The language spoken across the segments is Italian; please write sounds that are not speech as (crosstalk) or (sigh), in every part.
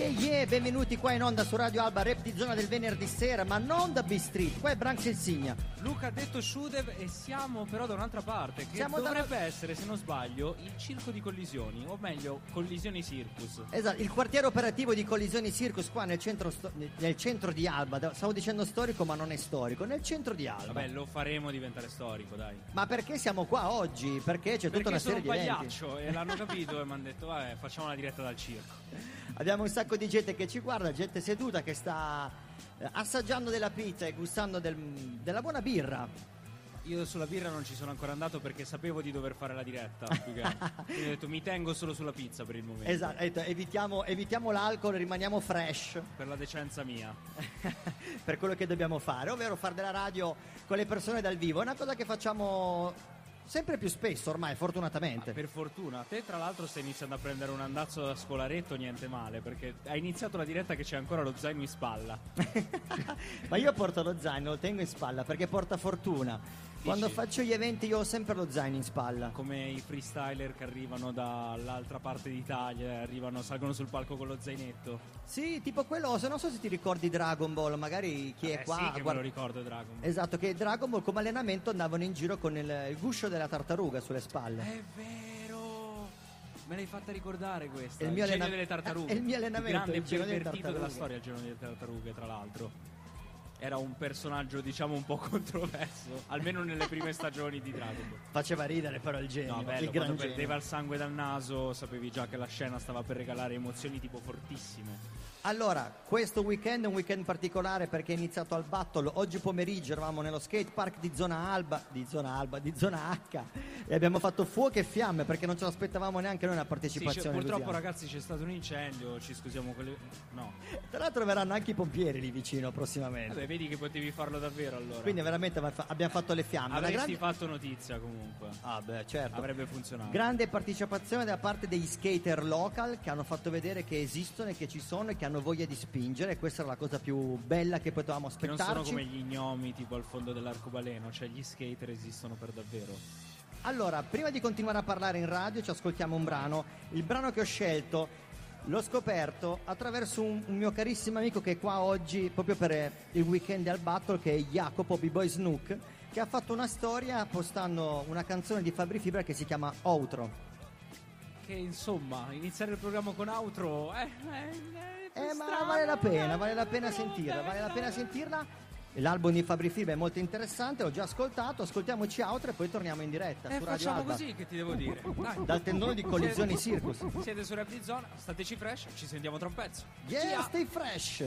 Yeah, yeah, benvenuti qua in onda su Radio Alba, rap di zona del venerdì sera, ma non da B-Street, qua è Branx Insignia. Luca ha detto Shudev e siamo però da un'altra parte, che Siamo da dovrebbe una- essere, se non sbaglio, il circo di collisioni, o meglio, collisioni circus. Esatto, il quartiere operativo di Collisioni Circus qua nel centro, sto- nel centro di Alba, Da- stavo dicendo storico ma non è storico, nel centro di Alba. Vabbè, lo faremo diventare storico, dai. Ma perché siamo qua oggi? Perché c'è tutta Perché una sono serie un di eventi. pagliaccio e l'hanno capito e mi hanno detto, vabbè, facciamo la diretta dal circo. Abbiamo un sacco di gente che ci guarda, gente seduta che sta eh, assaggiando della pizza e gustando del- della buona birra. Io sulla birra non ci sono ancora andato perché sapevo di dover fare la diretta. (laughs) Quindi ho detto, mi tengo solo sulla pizza per il momento. Esatto, evitiamo, evitiamo l'alcol, rimaniamo fresh. Per la decenza mia. (laughs) per quello che dobbiamo fare, ovvero fare della radio con le persone dal vivo. È una cosa che facciamo sempre più spesso ormai, fortunatamente. Per fortuna, te tra l'altro stai iniziando a prendere un andazzo da scolaretto, niente male, perché hai iniziato la diretta che c'è ancora lo zaino in spalla. (laughs) Ma io porto lo zaino, lo tengo in spalla perché porta fortuna. Quando faccio gli eventi io ho sempre lo zaino in spalla. Come i freestyler che arrivano dall'altra parte d'Italia, arrivano, salgono sul palco con lo zainetto. Sì, tipo quello, se non so se ti ricordi Dragon Ball, magari chi è Eh qua sì, che me guarda- lo ricordo Dragon Ball. Esatto, che Dragon Ball come allenamento andavano in giro con il, il guscio della tartaruga sulle spalle. È vero! Me l'hai fatta ricordare questa. È il il mio genio allena- delle tartarughe. è (laughs) il mio allenamento, grande il delle pervertito della storia, il genio delle tartarughe, tra l'altro. Era un personaggio, diciamo, un po' (laughs) controverso. almeno nelle prime stagioni di Dragon Ball. Faceva ridere però il genio, No, bello, il quando perdeva il sangue dal naso, sapevi già che la scena stava per regalare emozioni tipo fortissime. Allora, questo weekend è un weekend particolare perché è iniziato al Battle. Oggi pomeriggio eravamo nello skate park di zona Alba, di zona Alba, di zona H e abbiamo fatto fuoco e fiamme perché non ce l'aspettavamo neanche noi una Sì, partecipazione. c'è- purtroppo alta. ragazzi c'è stato un incendio, ci scusiamo con le... No. Tra l'altro verranno anche i pompieri lì vicino prossimamente. Vabbè, vedi che potevi farlo davvero allora. Quindi veramente abbiamo fatto le fiamme. Avresti grande- fatto notizia comunque. Ah beh, certo. Avrebbe funzionato. Grande partecipazione da parte degli skater local che hanno fatto vedere che esistono e che ci sono e che hanno voglia di spingere. E questa era la cosa più bella che potevamo Che non sono come gli gnomi tipo al fondo dell'arcobaleno, cioè gli skater esistono per davvero. Allora, prima di continuare a parlare in radio, ci ascoltiamo un brano. Il brano che ho scelto l'ho scoperto attraverso un, un mio carissimo amico che è qua oggi proprio per eh, il weekend al Battle, che è Jacopo B-Boy Snook, che ha fatto una storia postando una canzone di Fabri Fibra che si chiama Outro. Che insomma, iniziare il programma con outro eh, eh, Eh, ma vale la pena, vale la pena sentirla, vale la pena sentirla. L'album di Fabri Fibra è molto interessante, l'ho già ascoltato, ascoltiamoci Outro e poi torniamo in diretta Eh, su Radio facciamo Alba. così che ti devo dire. (laughs) Dai. Dal tendone di collisioni Circus. Siete su Rap Zona, stateci fresh, ci sentiamo tra un pezzo. Yeah, Ciao. stay fresh.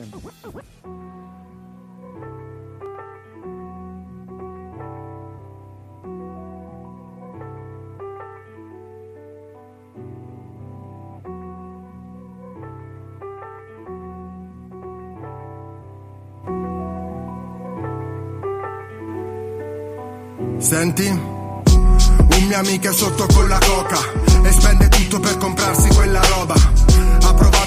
Senti? Un mio amico è sotto con la coca e spende tutto per comprarsi quella roba.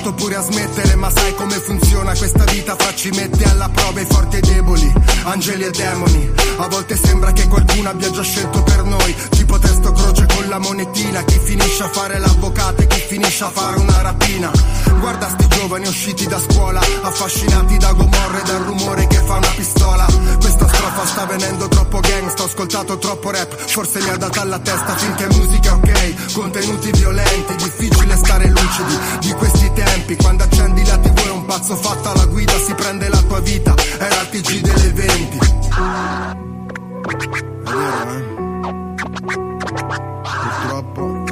Provato pure a smettere, ma sai come funziona questa vita? Fra ci mette alla prova i forti e i deboli, angeli e demoni. A volte sembra che qualcuno abbia già scelto per noi, tipo testo croce con la monetina. Chi finisce a fare l'avvocato e chi finisce a fare una rapina. Guarda sti giovani usciti da scuola, affascinati da gomorre e dal rumore che fa una pistola. Questa strofa sta venendo troppo gangsta, ho ascoltato troppo rap, forse mi ha data alla testa finché musica ok, contenuti violenti, difficile stare lucidi di questi tempi, quando accendi la tv è un pazzo fatto alla guida, si prende la tua vita, era il TG delle 20. È vero, eh? Purtroppo.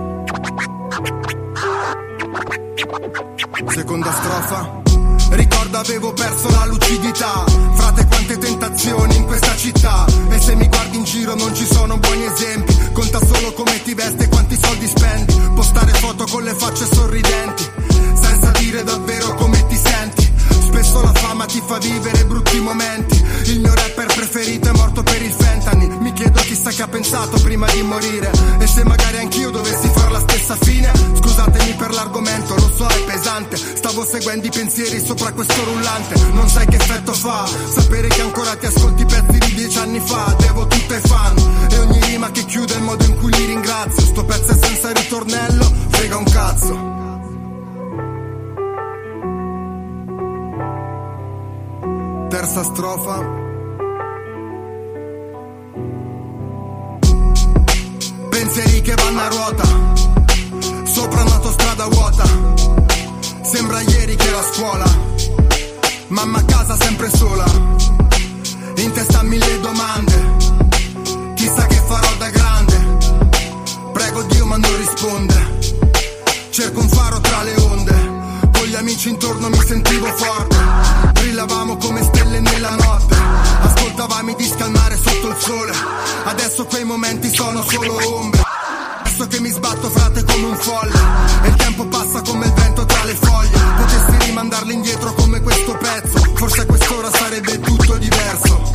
Seconda strofa. Ricordo avevo perso la lucidità Frate quante tentazioni in questa città E se mi guardi in giro non ci sono buoni esempi Conta solo come ti veste e quanti soldi spendi Postare foto con le facce sorridenti Ti fa vivere brutti momenti. Il mio rapper preferito è morto per il fan chissà che ha pensato prima di morire. E se magari anch'io dovessi far la stessa fine. Scusatemi per l'argomento, lo so è pesante. Stavo seguendo i pensieri sopra questo rullante. Non sai che effetto fa Sapere che ancora ti ascolti pezzi di dieci anni fa. Devo tutto ai fan. E ogni rima che chiude il modo in cui li ringrazio. Sto pezzo è senza ritornello, frega un cazzo Terza strofa. Pensieri che vanno a ruota, sopra un'autostrada vuota, sembra ieri che ero a scuola, mamma a casa sempre sola, in testa mille domande, chissà che farò da grande, prego Dio ma non risponde, cerco un faro tra le onde, gli amici intorno mi sentivo forte, brillavamo come stelle nella notte, ascoltavamo i dischi al mare sotto il sole, adesso quei momenti sono solo ombre. Adesso che mi sbatto frate come un folle. E il tempo passa come il vento tra le foglie. Potessi rimandarli indietro come questo pezzo. Forse a quest'ora sarebbe tutto diverso.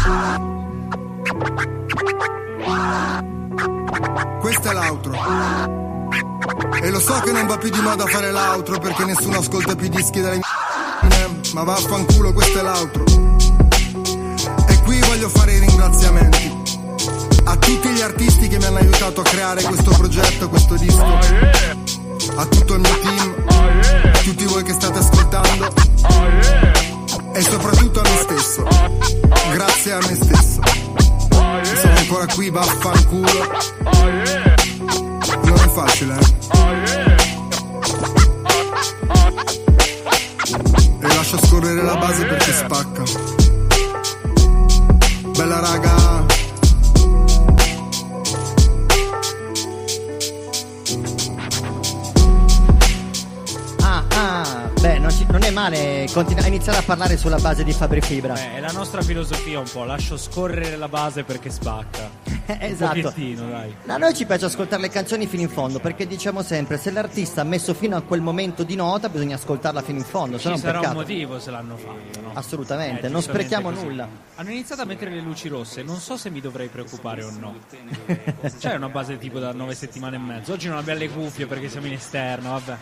Questo è l'outro E lo so che non va più di moda fare l'outro Perché nessuno ascolta più dischi delle Ma vaffanculo questo è l'outro E qui voglio fare i ringraziamenti a tutti gli artisti che mi hanno aiutato a creare questo progetto, questo disco, a tutto il mio team, a tutti voi che state ascoltando e soprattutto a me stesso. Grazie a me stesso. Sono ancora qui, vaffanculo. Non è facile, eh? E lascio scorrere la base perché spacca. Bella raga. Ah, ah, beh, non, ci- non è male continu- iniziare a parlare sulla base di Fabri Fibra. Eh, è la nostra filosofia un po', lascio scorrere la base perché spacca. Esatto. Un pochettino, dai. A noi ci piace ascoltare le canzoni fino in fondo perché diciamo sempre se l'artista ha messo fino a quel momento di nota bisogna ascoltarla fino in fondo, Ci un sarà un peccato. motivo se l'hanno fatto, no? Assolutamente, Eh, non sprechiamo così. nulla. Hanno iniziato a mettere le luci rosse, non so se mi dovrei preoccupare o no. (laughs) C'è una base tipo da nove settimane e mezzo. Oggi non abbiamo le cuffie perché siamo in esterno, vabbè.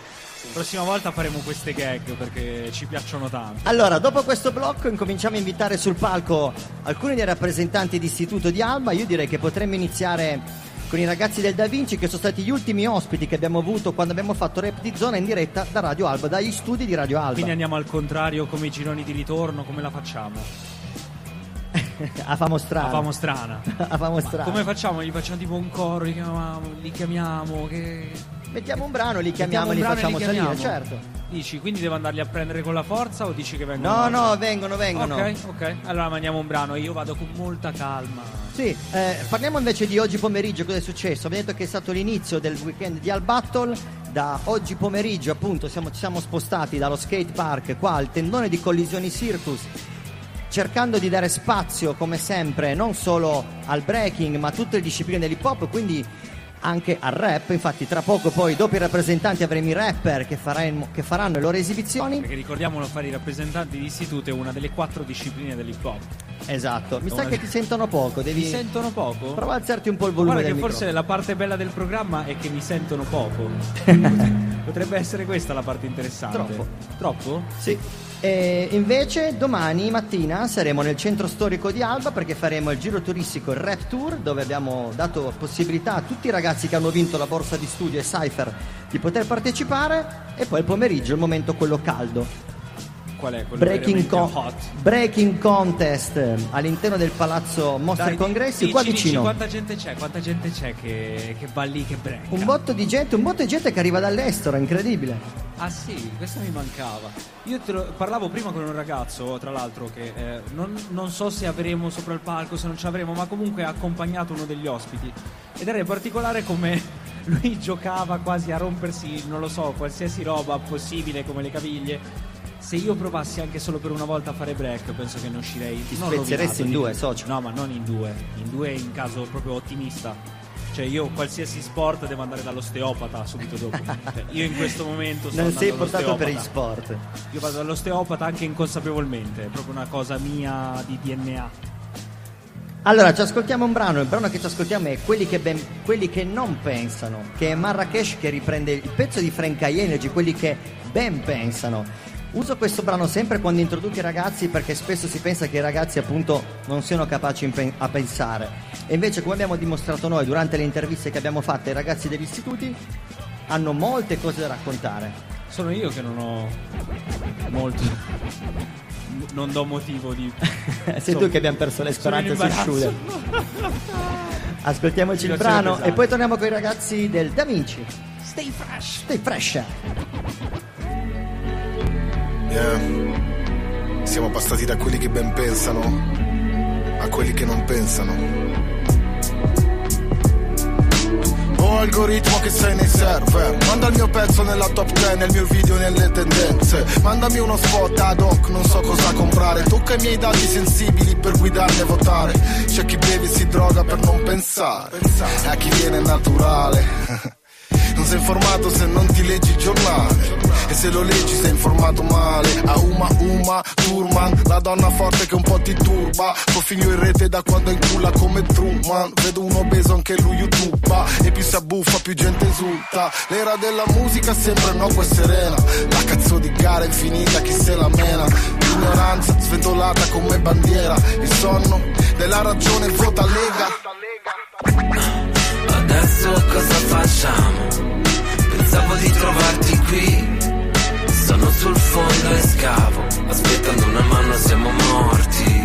Prossima volta faremo queste gag perché ci piacciono tanto. Allora, dopo questo blocco incominciamo a invitare sul palco alcuni dei rappresentanti d'istituto di Alba. Io direi che potremmo iniziare con i ragazzi del Da Vinci che sono stati gli ultimi ospiti che abbiamo avuto quando abbiamo fatto Rap di Zona in diretta da Radio Alba, dagli studi di Radio Alba. Quindi andiamo al contrario come i gironi di ritorno, come la facciamo? (laughs) a famo strana. La famo strana. a famo (laughs) strana. Come facciamo? Gli facciamo tipo un coro, li chiamiamo, li chiamiamo che... Mettiamo un brano, li chiamiamo e li facciamo li salire, certo. Dici, quindi devo andarli a prendere con la forza o dici che vengono? No, no, vengono, vengono. Ok, ok. Allora mandiamo un brano, io vado con molta calma. Sì, eh, parliamo invece di oggi pomeriggio, cosa è successo? Abbiamo detto che è stato l'inizio del weekend di Al Battle, da oggi pomeriggio appunto siamo- ci siamo spostati dallo skate park qua al tendone di collisioni Circus, cercando di dare spazio come sempre non solo al breaking ma a tutte le discipline dell'hip hop, quindi anche al rap, infatti tra poco poi dopo i rappresentanti avremo i rapper che, faranno- che faranno le loro esibizioni. Perché ricordiamolo, fare i rappresentanti di istituto è una delle quattro discipline dell'hip hop. Esatto, mi sa Una- che ti sentono poco, devi Mi sentono poco? prova a alzarti un po' il volume Guarda che forse microfono. la parte bella del programma è che mi sentono poco. (laughs) Potrebbe essere questa la parte interessante. Troppo. Troppo? Sì. E invece domani mattina saremo nel centro storico di Alba perché faremo il giro turistico il Rap Tour dove abbiamo dato possibilità a tutti i ragazzi che hanno vinto la borsa di studio e Cypher di poter partecipare e poi il pomeriggio il momento quello caldo. Qual è quello Breaking, con- hot? breaking Contest all'interno del palazzo Mostra Dai, Congressi dici, qua dici vicino. quanta gente c'è? Quanta gente c'è che, che va lì, che break? Un botto di gente, un botto di gente che arriva dall'estero, incredibile. Ah sì, questo mi mancava. Io lo- parlavo prima con un ragazzo, tra l'altro, che eh, non, non so se avremo sopra il palco, se non ci avremo, ma comunque ha accompagnato uno degli ospiti. Ed era in particolare come (laughs) lui giocava quasi a rompersi, non lo so, qualsiasi roba possibile come le caviglie. Se io provassi anche solo per una volta a fare break, penso che ne uscirei. Ti spezzeresti in due, socio. No, ma non in due. In due in caso proprio ottimista. Cioè io qualsiasi sport devo andare dall'osteopata subito dopo. Cioè, io in questo momento sto Non sei portato per gli sport. Io vado dall'osteopata anche inconsapevolmente, è proprio una cosa mia di DNA. Allora, ci ascoltiamo un brano, il brano che ci ascoltiamo è Quelli che, ben- quelli che non pensano, che è Marrakesh che riprende il pezzo di Frank Energy, quelli che ben pensano. Uso questo brano sempre quando introduco i ragazzi perché spesso si pensa che i ragazzi appunto non siano capaci pen- a pensare. E invece come abbiamo dimostrato noi durante le interviste che abbiamo fatto ai ragazzi degli istituti, hanno molte cose da raccontare. Sono io che non ho molto. Non do motivo di. (laughs) Sei Insomma, tu che abbiamo perso le speranze su. Schuder. Ascoltiamoci il brano pesante. e poi torniamo con i ragazzi del Da Vinci. Stay fresh. Stay fresh. Yeah. Siamo passati da quelli che ben pensano a quelli che non pensano. Oh algoritmo che sei nei server. Manda il mio pezzo nella top 10 Nel mio video nelle tendenze. Mandami uno spot ad hoc Non so cosa comprare. Tocca i miei dati sensibili Per guidarmi e votare. C'è chi beve e si droga per non pensare. E a chi viene naturale (laughs) sei informato se non ti leggi il giornale. E se lo leggi sei informato male. A Uma Uma Turman La donna forte che un po' ti turba. Tuo figlio in rete da quando incula come Truman. Vedo un obeso anche lui YouTube E più si abbuffa più gente esulta. L'era della musica sempre innocua e serena. La cazzo di gara infinita chi se la mena? L'ignoranza sventolata come bandiera. Il sonno della ragione vota Lega. Adesso cosa facciamo? Pensavo di trovarti qui. Sono sul fondo e scavo. Aspettando una mano siamo morti.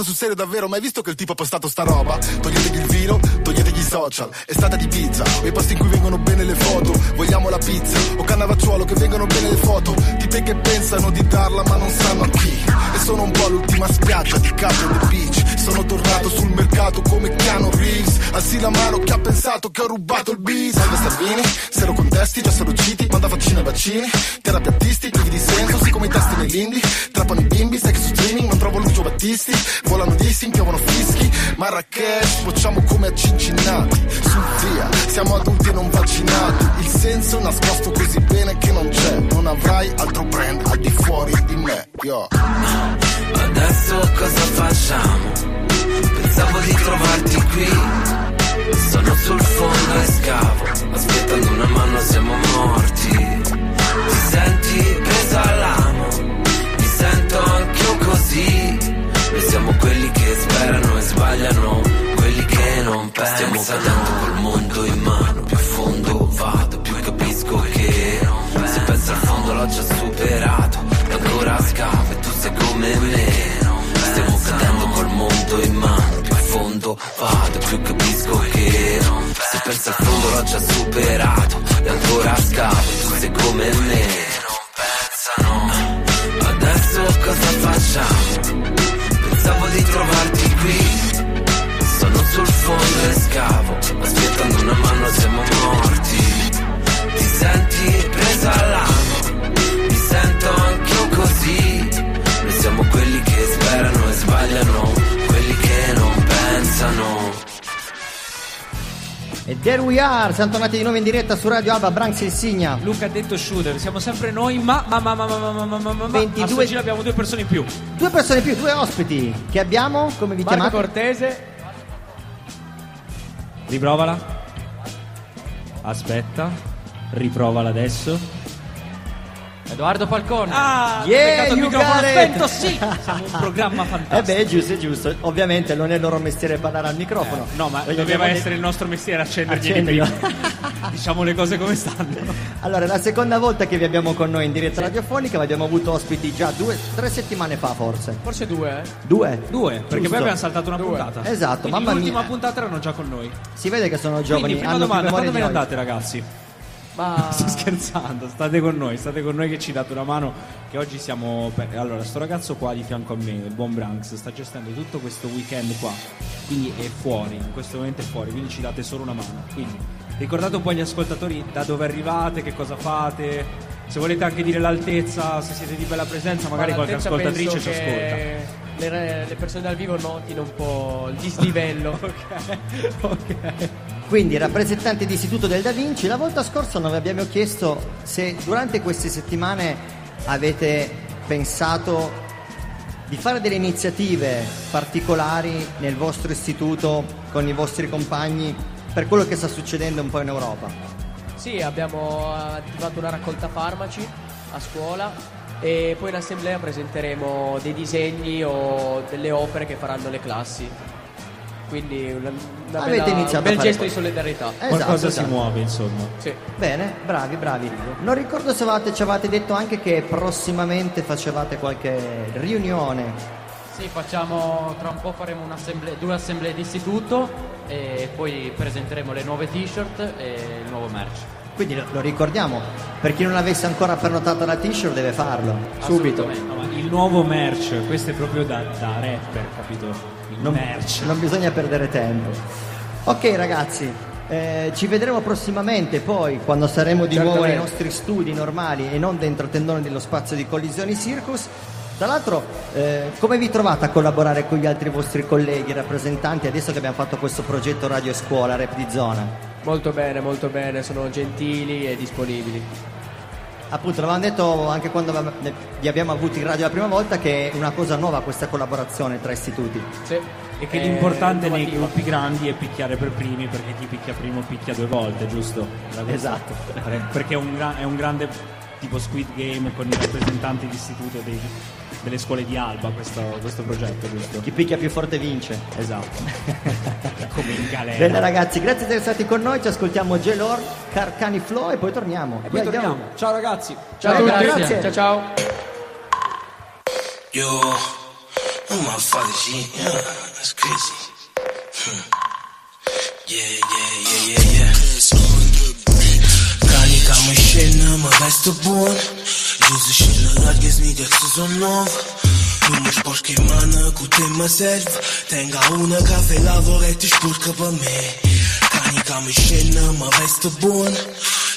Cazzo sul serio davvero, mai visto che il tipo ha postato sta roba? Toglietegli il vino, toglietegli i social, è stata di pizza, o i posti in cui vengono bene le foto, vogliamo la pizza, o cannavacciuolo che vengono bene le foto, tipe che pensano di darla ma non sanno a chi, e sono un po' l'ultima spiaggia di the Beach, sono tornato sul mercato come Keanu Reeves, alzi la mano chi ha pensato che ho rubato il bis, salve Salvini, se lo contesti già sono citi, manda vaccini ai vaccini, terapiattisti, privi di senso, siccome i testi nell'indie, trappano i bimbi, sai che su streaming non trovo Lucio Battisti, volano dissing, piovono fischi, Marrakesh, bocciamo come a Cincinnati, su via, siamo adulti e non vaccinati, il senso è nascosto così bene che non c'è, non avrai altro brand al di fuori di me, yo. Adesso cosa facciamo? Pensavo di trovarti qui. Sono sul fondo e scavo. Aspettando una mano siamo morti. Ti senti presa all'amo? Mi sento anch'io così. Noi siamo quelli che sperano e sbagliano. Quelli che non pensano. Stiamo cadendo col mondo in mano. Più a fondo vado, più capisco che se penso al fondo l'ho già superato. E ancora scavo e tu sei come me. Stiamo cadendo col mondo in mano. Più a fondo vado, più capisco che se penso al fondo l'ho già superato. E ancora scavo e tu sei come me. Adesso cosa facciamo? Pensavo di trovarti qui. Sono sul fondo e scavo. Aspettando una mano siamo morti. Ti senti presa all'amo? E there we are, siamo tornati di nuovo in diretta su Radio Alba, Branks e Signa. Luca ha detto shooter, siamo sempre noi, ma ma ma ma ma ma ma ma ma ma 22 a sto giro abbiamo due persone in più. Due persone in più, due ospiti che abbiamo, come vi Marco chiamate? Cortese, Riprovala. Aspetta. Riprovala adesso. Edoardo Falcone. Ah, Yeah, il microfono spento, sì. (laughs) Siamo un programma Eh fantastico. beh, è giusto, è giusto. Ovviamente non è il loro mestiere parlare al microfono. No, ma Perché doveva essere il nostro mestiere accendergli prima. (laughs) diciamo le cose come stanno. (laughs) Allora, è la seconda volta che vi abbiamo con noi in diretta radiofonica, ma abbiamo avuto ospiti già due, tre settimane fa forse. Forse due, eh. Due? Due, perché Giusto. poi abbiamo saltato una Due. puntata. Esatto, Quindi mamma l'ultima mia. puntata erano già con noi. Si vede che sono giovani, Quindi, prima domanda, quando ve ne andate ragazzi? Ma (laughs) Sto scherzando, state con noi, state con noi che ci date una mano. Che oggi siamo. per- Allora, sto ragazzo qua di fianco a me, il buon Branks, sta gestendo tutto questo weekend qua. Quindi è fuori, in questo momento è fuori, quindi ci date solo una mano. Quindi ricordate un po' agli ascoltatori da dove arrivate, che cosa fate. Se volete anche dire l'altezza, se siete di bella presenza, magari qualche all'altezza ascoltatrice ci ascolta. Le, le persone dal vivo notino un po' il dislivello. (laughs) ok. Quindi rappresentanti di Istituto del Da Vinci, la volta scorsa noi abbiamo chiesto se durante queste settimane avete pensato di fare delle iniziative particolari nel vostro istituto con i vostri compagni per quello che sta succedendo un po' in Europa. Sì, abbiamo attivato una raccolta farmaci a scuola e poi in assemblea presenteremo dei disegni o delle opere che faranno le classi. Quindi una, una Avete bella- iniziato un bel a fare gesto di solidarietà. Esatto, Qualcosa esatto. si muove, insomma. Sì. Bene, bravi, bravi. Non ricordo se avevate, ci avevate detto anche che prossimamente facevate qualche riunione. Sì, facciamo, tra un po' faremo un'assemblea- due assemblee di istituto e poi presenteremo le nuove t-shirt e il nuovo merch. Quindi lo, lo ricordiamo, per chi non avesse ancora prenotato la t-shirt deve farlo. Subito. No, ma il nuovo merch, questo è proprio da, da rapper, capito? Non, merch. non bisogna perdere tempo. Ok ragazzi, eh, ci vedremo prossimamente poi quando saremo di nuovo nei nostri studi normali e non dentro tendone dello spazio di collisioni Circus. Tra l'altro, eh, come vi trovate a collaborare con gli altri vostri colleghi, rappresentanti, adesso che abbiamo fatto questo progetto Radio Scuola, Rap di Zona? Molto bene, molto bene, sono gentili e disponibili. Appunto, l'avevamo detto anche quando vi abbiamo avuti in radio la prima volta che è una cosa nuova questa collaborazione tra istituti. Sì. E che È l'importante nei gruppi grandi è picchiare per primi perché chi picchia primo picchia due volte, giusto? Esatto. Per- Perché è un, gra- è un grande tipo Squid Game con i rappresentanti d'istituto dei- delle scuole di Alba questo, questo progetto, giusto? Chi picchia più forte vince. Esatto. (laughs) Come in galera. Bene ragazzi, grazie di essere stati con noi, ci ascoltiamo J-Lord, Carcani Flow e poi torniamo. E poi Via, torniamo. andiamo. Ciao ragazzi. Ciao, a tutti, grazie. Ciao ciao. Yo, oh my fucking shit, yeah, that's crazy. Hmm. Yeah, yeah, yeah, yeah, yeah. Canica mă scenă, mă vestă bun Жизнь шира наргиз нидек сезонов Numos por queimana, cutei uma serve Tenga una café lavoretish por cabame Cani camichena, ma veste bun.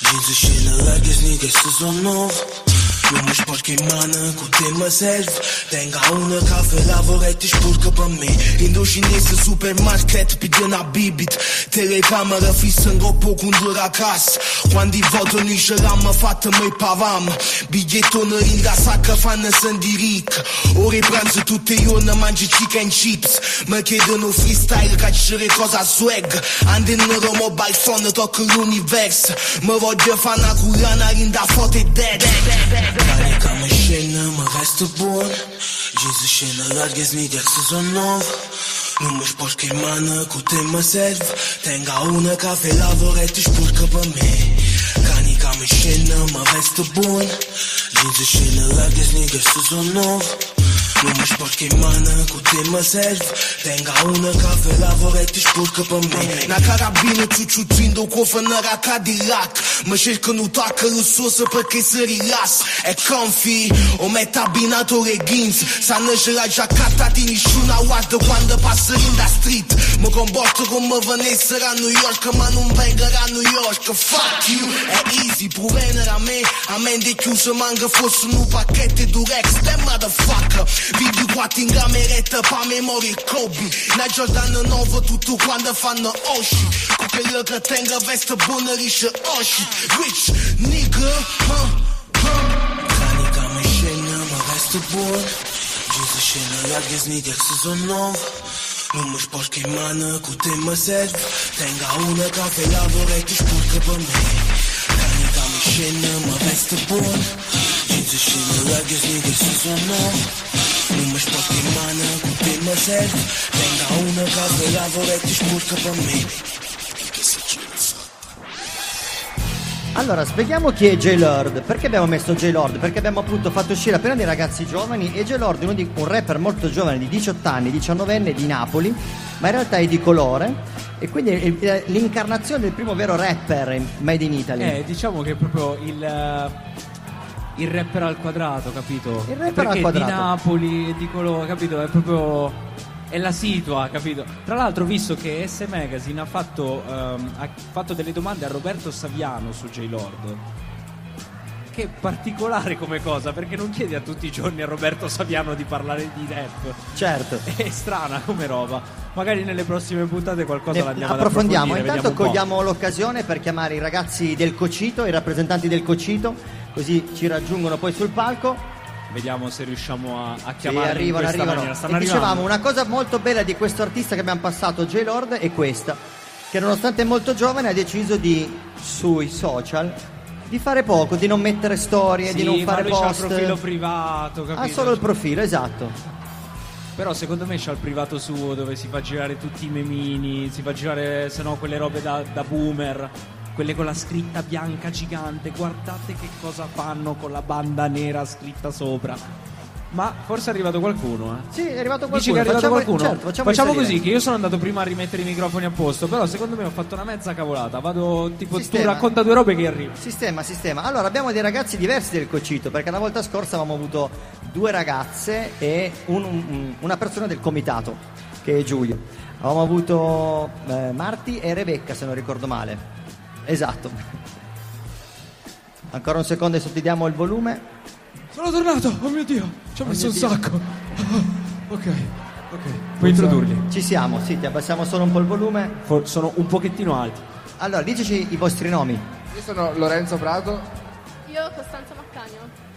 Jeans e shina largas, niggas sezon novo Komisch porque Manne gut immer selbst Denk ohne Kaffee lavorette ich pur pe me Indoșinese supermarket pe de na bibit Telecamera fi sângă o pocundură acasă. Quando voto nu și ramă fată mai pavam Bigetonă inga sacă fană să diric. Ore pranză tu te eu n mangi chicken chips. Mă chedă nu freestyle ca și recoza swag. Ande nu romo balsonă tot în univers. Mă vode fana cu rana inda fote dead, dead, dead, dead care cam în scenă Mă restă bun. Jesus scenă, larghez mi de sezon nov Număr sport că mană, cu te mă serv. Tenga una cafe la vorete și purcă pe me Cani cam în mă restă bun. Jesus scenă, larghez mi de sezon nov Nu mă șpoși că mană, cu te mă serv Tenga una cafela, vorete spurcă pe me Na carabină, ciuciutrindo cu o fănăra Cadillac Mă cerco nu toacă rusosă perché să rilas É comfy, o metabinatore ghins Sa năjăra jacata din niciuna guarda quando passa in da street. Mă comporto come venessero a New York Ma non vengono a New York Fuck you, è easy, provene a me A mente chiusa manca fosse un pacchetto Durex That motherfucker Video quattro in cameretta pa memoria Kobe. Na Jordan nuovo tutto quando fanno Oshi. Cu quello che tenga veste bună rișă Oshi Rich nigga, huh, huh Canica mă scenă, mă veste bun. Giusto scenă, larghe snide, sezon nov. Nu mă șpoși că mană, cu te mă serv. Tenga una cafela, vorete spurcă pe me Canica mă scenă, mă veste bun. Giusto scenă, larghe snide, sezon nov Nu mă șpoși că mană, cu te mă serv Tenga una cafela, vorete spurcă pe me Allora, spieghiamo chi è J-Lord. Perché abbiamo messo J-Lord? Perché abbiamo appunto fatto uscire appena dei ragazzi giovani e J-Lord è uno di- un rapper molto giovane di 18 anni, 19enne di Napoli, ma in realtà è di colore e quindi è è l'incarnazione del primo vero rapper made in Italy. Eh, diciamo che è proprio il, il rapper al quadrato, capito? Il rapper Perché al quadrato. di Napoli e di colore, capito? È proprio. È la situa, capito? Tra l'altro, visto che S Magazine ha fatto, ehm, ha fatto delle domande a Roberto Saviano su J-Lord. Che è particolare come cosa, perché non chiedi a tutti i giorni a Roberto Saviano di parlare di rap. Certo. (laughs) È strana come roba. magari nelle prossime puntate qualcosa Ne- l'andiamo ad approfondiamo. approfondire, Intanto cogliamo l'occasione per chiamare i ragazzi del Cocito, i rappresentanti del Cocito, così ci raggiungono poi sul palco. Vediamo se riusciamo a, a Sì, chiamarli in arrivano, arrivano. maniera. Stanno E dicevamo, una cosa molto bella di questo artista che abbiamo passato, J-Lord, è questa, che nonostante è molto giovane ha deciso di, sui social, di fare poco, di non mettere storie, Sì, di non ma fare lui c'ha il post. profilo privato, ha capito? solo il profilo, esatto. Però secondo me c'ha il privato suo dove si fa girare tutti i memini, si fa girare se no quelle robe da, da boomer, quelle con la scritta bianca gigante, guardate che cosa fanno con la banda nera scritta sopra. Ma forse è arrivato qualcuno, eh. Sì, è arrivato qualcuno. Dici che è arrivato facciamo, qualcuno? certo, facciamo, Facciamo così, che io sono andato prima a rimettere i microfoni a posto, però secondo me ho fatto una mezza cavolata. Vado tipo, tu Sistema. racconta due robe che arrivo. Sistema, sistema. Allora, abbiamo dei ragazzi diversi del Cocito, perché la volta scorsa avevamo avuto due ragazze e un- un- una persona del comitato, che è Giulio. Avevamo avuto eh, Marti e Rebecca, se non ricordo male. Esatto. Ancora un secondo e sottolineiamo il volume. Sono tornato, oh mio Dio, ci ho messo un Dio. sacco. (laughs) ok, ok. Puoi introdurli. Ci siamo, sì, ti abbassiamo solo un po' il volume. For- sono un pochettino alti. Allora, diceci i vostri nomi. Io sono Lorenzo Prato. Io Costanza Maccagno.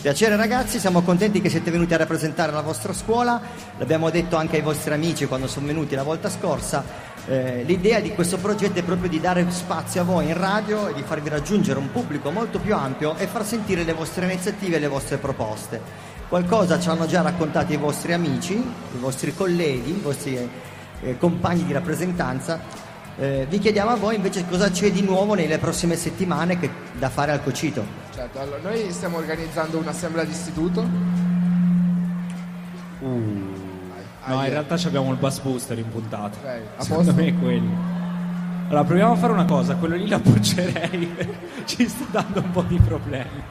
Piacere ragazzi, siamo contenti che siete venuti a rappresentare la vostra scuola, l'abbiamo detto anche ai vostri amici quando sono venuti la volta scorsa. Eh, l'idea di questo progetto è proprio di dare spazio a voi in radio e di farvi raggiungere un pubblico molto più ampio e far sentire le vostre iniziative e le vostre proposte. Qualcosa ci hanno già raccontato i vostri amici, i vostri colleghi, i vostri eh, compagni di rappresentanza. Eh, vi chiediamo a voi invece cosa c'è di nuovo nelle prossime settimane che- da fare al Cocito. Certo, allora, noi stiamo organizzando un'assemblea d'istituto. No, in realtà ci abbiamo il bus booster in puntata. Ok, a Secondo posto? me è quello. Allora, proviamo a fare una cosa, quello lì l'appoggerei, (laughs) ci sta dando un po' di problemi.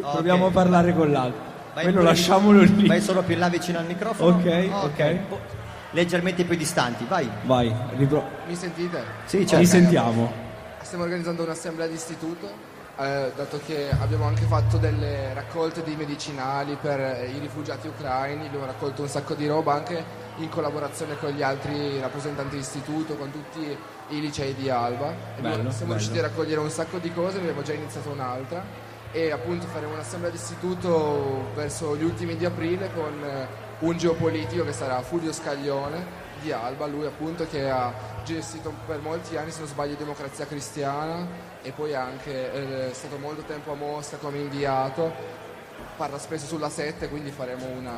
Proviamo a parlare con l'altro. Vai Quello lasciamolo lì. Vai solo più in là vicino al microfono. Ok, ok. Po- Leggermente più distanti, vai. Vai, ripro- Mi sentite? Sì, ci certo. sentiamo. Stiamo organizzando un'assemblea d'istituto, eh, dato che abbiamo anche fatto delle raccolte di medicinali per eh, i rifugiati ucraini, abbiamo raccolto un sacco di roba anche in collaborazione con gli altri rappresentanti d'istituto, con tutti i licei di Alba. Bello, siamo bello. riusciti a raccogliere un sacco di cose, ne abbiamo già iniziato un'altra e appunto faremo un'assemblea d'istituto verso gli ultimi di aprile con eh, un geopolitico che sarà Fulvio Scaglione di Alba, lui appunto che ha gestito per molti anni, se non sbaglio, Democrazia Cristiana e poi anche eh, è stato molto tempo a Mosca come inviato, parla spesso sulla 7, quindi faremo una,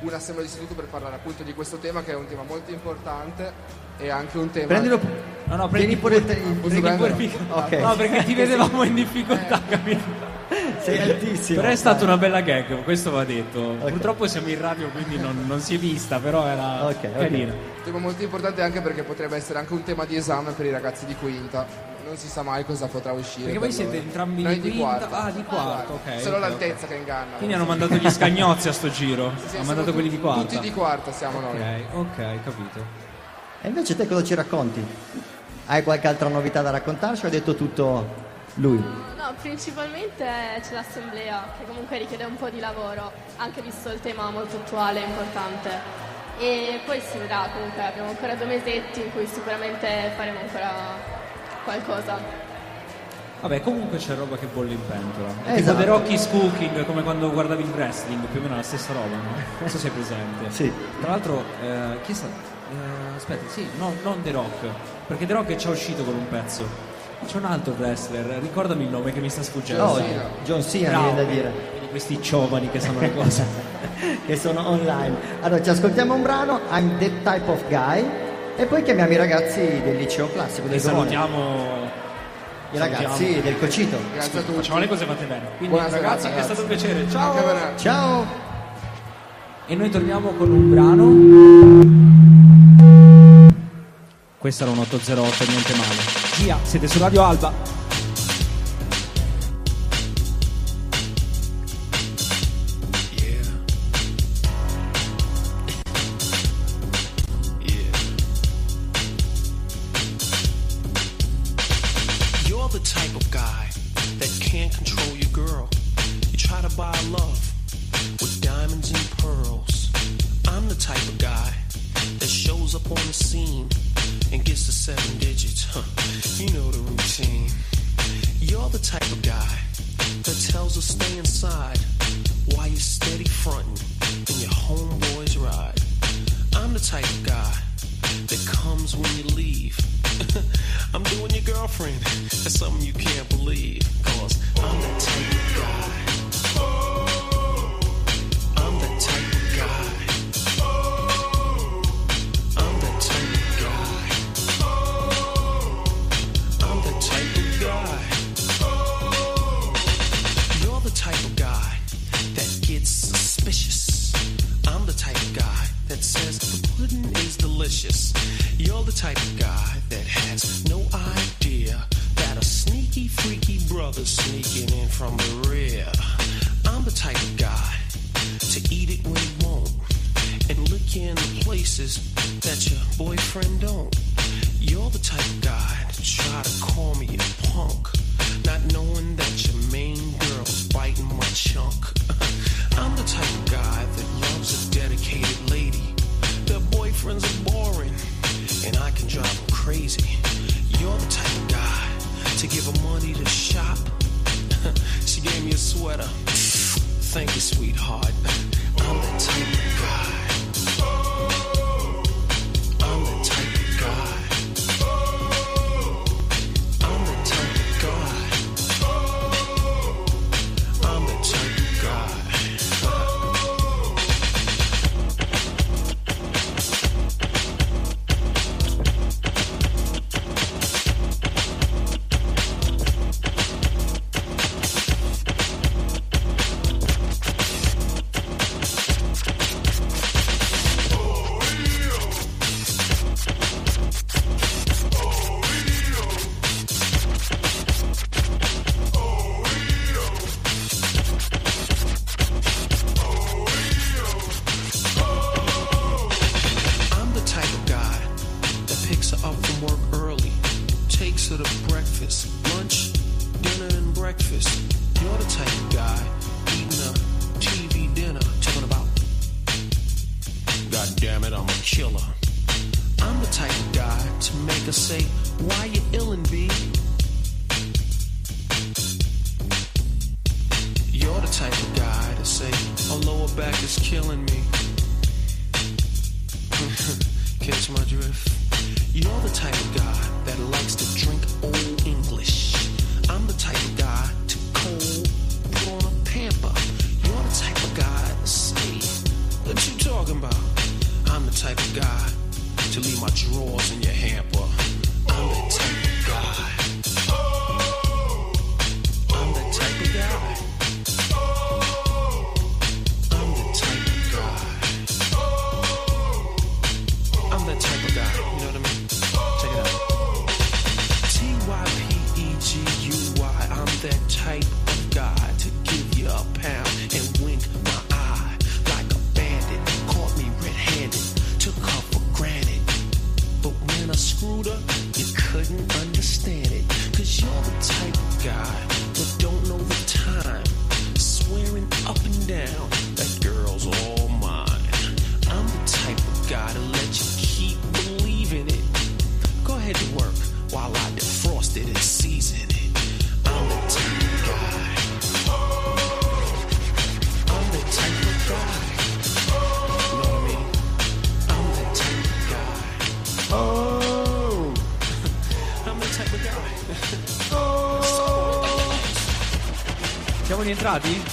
un'assemblea d'istituto per parlare appunto di questo tema che è un tema molto importante e anche un tema... Prendilo. No, no, prendi pure il. pure- il- Posso prendi pure prenderlo? il- Ok. No, perché ti (laughs) vedevamo in difficoltà, capito? Sei altissimo. Però è stata una bella gag, questo va detto. Purtroppo siamo in radio, quindi non, non si è vista, però era Ok, ok. carina. Un tema molto importante anche perché potrebbe essere anche un tema di esame per i ragazzi di quinta. Non si sa mai cosa potrà uscire. Perché per voi siete loro. entrambi Noi di quarta. Ah, di quarta, ok. Solo ok, l'altezza ok. che inganna. Quindi hanno mandato gli scagnozzi a sto giro. Sì, hanno siamo mandato tu- quelli di quarta. Tutti di quarta siamo noi. Ok, ok, capito. E invece te cosa ci racconti? Hai qualche altra novità da raccontarci o hai detto tutto lui? No, principalmente c'è l'assemblea che comunque richiede un po' di lavoro, anche visto il tema molto attuale e importante. E poi si vedrà comunque, abbiamo ancora due mesetti in cui sicuramente faremo ancora qualcosa. Vabbè, comunque c'è roba che bolle in pentola. È Esatto. Tipo The Rocky's Cooking, come quando guardavi il wrestling, più o meno la stessa roba, no? Non so se è presente. Sì. Tra l'altro, eh, chi è stato? Eh, aspetta, sì, no, non The Rock, perché The Rock è già uscito con un pezzo. C'è un altro wrestler, ricordami il nome che mi sta sfuggendo. Oh, John Cena, Bravo, viene da dire. questi giovani che sanno le cose. (laughs) che sono online. Allora, ci ascoltiamo un brano, I'm That Type of Guy, e poi chiamiamo i ragazzi del liceo classico e del salutiamo I ragazzi salutiamo. del Cocito. Grazie a tutti. Facciamo le cose fatte bene. Quindi Buona ragazzi, serata, è stato un ragazzi. piacere. Ciao! Ciao! E noi torniamo con un brano. Questa era un 808, niente male. Via, siete su Radio Alba. chunk. I'm the type of guy that loves a dedicated lady. Their boyfriends are boring, and I can drive them crazy. You're the type of guy to give her money to shop. (laughs) she gave me a sweater. Thank you, sweetheart. I'm the type of guy.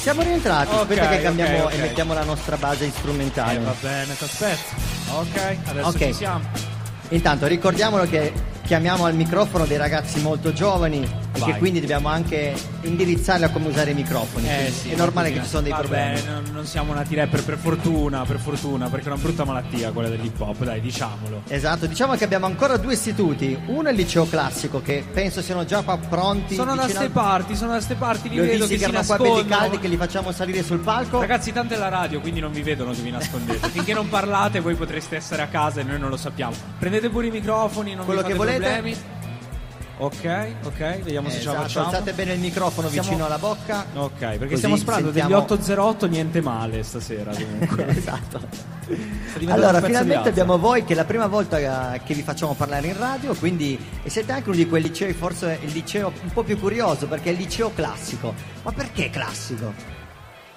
Siamo rientrati, okay, aspetta che cambiamo okay, okay. e mettiamo la nostra base strumentale. Eh, va bene, ti aspetto. Ok, adesso ci siamo. Intanto ricordiamolo che chiamiamo al microfono dei ragazzi molto giovani Vai. quindi dobbiamo anche indirizzarli a come usare i microfoni. Eh, sì, è normale che ci sono dei vabbè, problemi. Non, non siamo nati rapper per fortuna, per fortuna, perché è una brutta malattia quella dell'hip hop, dai, diciamolo. Esatto, diciamo che abbiamo ancora due istituti, uno è il liceo classico che penso siano già qua pronti. Sono da ste parti, sono da ste parti, li, li vedo che, che si nascondono. qua belli caldi che li facciamo salire sul palco. Ragazzi, tanto è la radio, quindi non vi vedono che vi nascondete. (laughs) Finché non parlate voi potreste essere a casa e noi non lo sappiamo. Prendete pure i microfoni, non Quello vi fate che volete. problemi. Ok, ok, vediamo se ce la Esatto, facciamo. alzate bene il microfono Siamo- vicino alla bocca. Ok, perché Così stiamo sparando degli sentiamo- 808 niente male stasera comunque. (laughs) esatto. Allora, finalmente abbiamo voi che è la prima volta eh, che vi facciamo parlare in radio, quindi e siete anche uno di quei licei, forse il liceo un po' più curioso, perché è il liceo classico. Ma perché classico?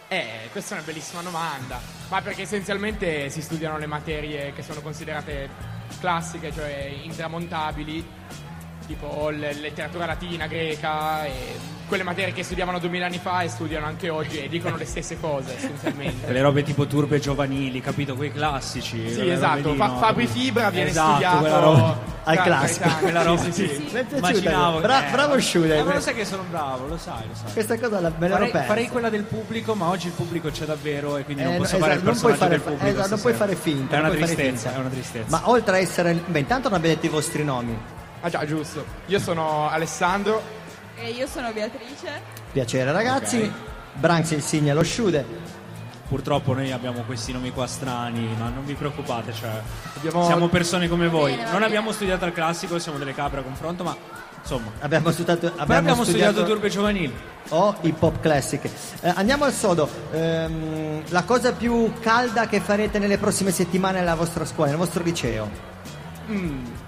Eh, questa è una bellissima domanda. Ma perché essenzialmente si studiano le materie che sono considerate classiche, cioè intramontabili, tipo letteratura latina, greca, e quelle materie che studiavano 2000 anni fa e studiano anche oggi e dicono le stesse cose essenzialmente. (laughs) Quelle robe tipo turbe giovanili, capito? Quei classici. Sì, esatto. Fa-? Fabri Fibra viene Esatto, studiato quella roba. Al classico. Quella roba, Sì, sì, sì. Piaciuta, Immaginavo. bra- eh, bravo Sciude. ma lo sai che sono bravo, lo sai, lo sai. Questa cosa la, me l'ero Farei, persa. farei quella del pubblico, ma oggi il pubblico c'è davvero e quindi Eh, non no, posso esatto, fare il non puoi personaggio fare- del pubblico. esatto, non puoi fare finta, È una tristezza, è una tristezza. Ma oltre a essere... Beh, intanto non abbiamo detto i vostri nomi. Ah già, giusto. Io sono Alessandro. E io sono Beatrice. Piacere ragazzi. Ok. Branks insigne allo Sciude. Purtroppo noi abbiamo questi nomi qua strani, ma non vi preoccupate, cioè, Abbiamo- siamo persone come voi. bene, non bene. abbiamo studiato al classico, siamo delle capre a confronto, ma insomma. Abbiamo studiato, abbiamo abbiamo studiato studiato turbe giovanili. o hip hop classic. Eh, andiamo al sodo. Ehm, la cosa più calda che farete nelle prossime settimane nella vostra scuola, nel vostro liceo? Ma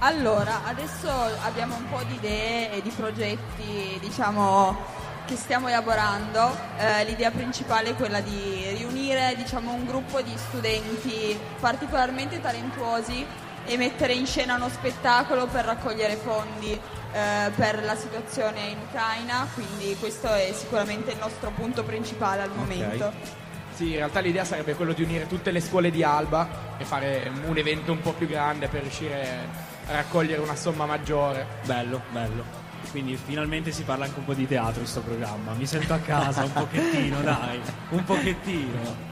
allora, adesso abbiamo un po' di idee e di progetti, diciamo, che stiamo elaborando. Eh, l'idea principale è quella di riunire, diciamo, un gruppo di studenti particolarmente talentuosi e mettere in scena uno spettacolo per raccogliere fondi eh, per la situazione in Ucraina, quindi questo è sicuramente il nostro punto principale al momento. Sì, in realtà l'idea sarebbe quello di unire tutte le scuole di Alba e fare un evento un po' più grande per riuscire raccogliere una somma maggiore. Bello, bello. Quindi finalmente si parla anche un po' di teatro in sto programma. Mi sento a casa un pochettino, dai. Un pochettino.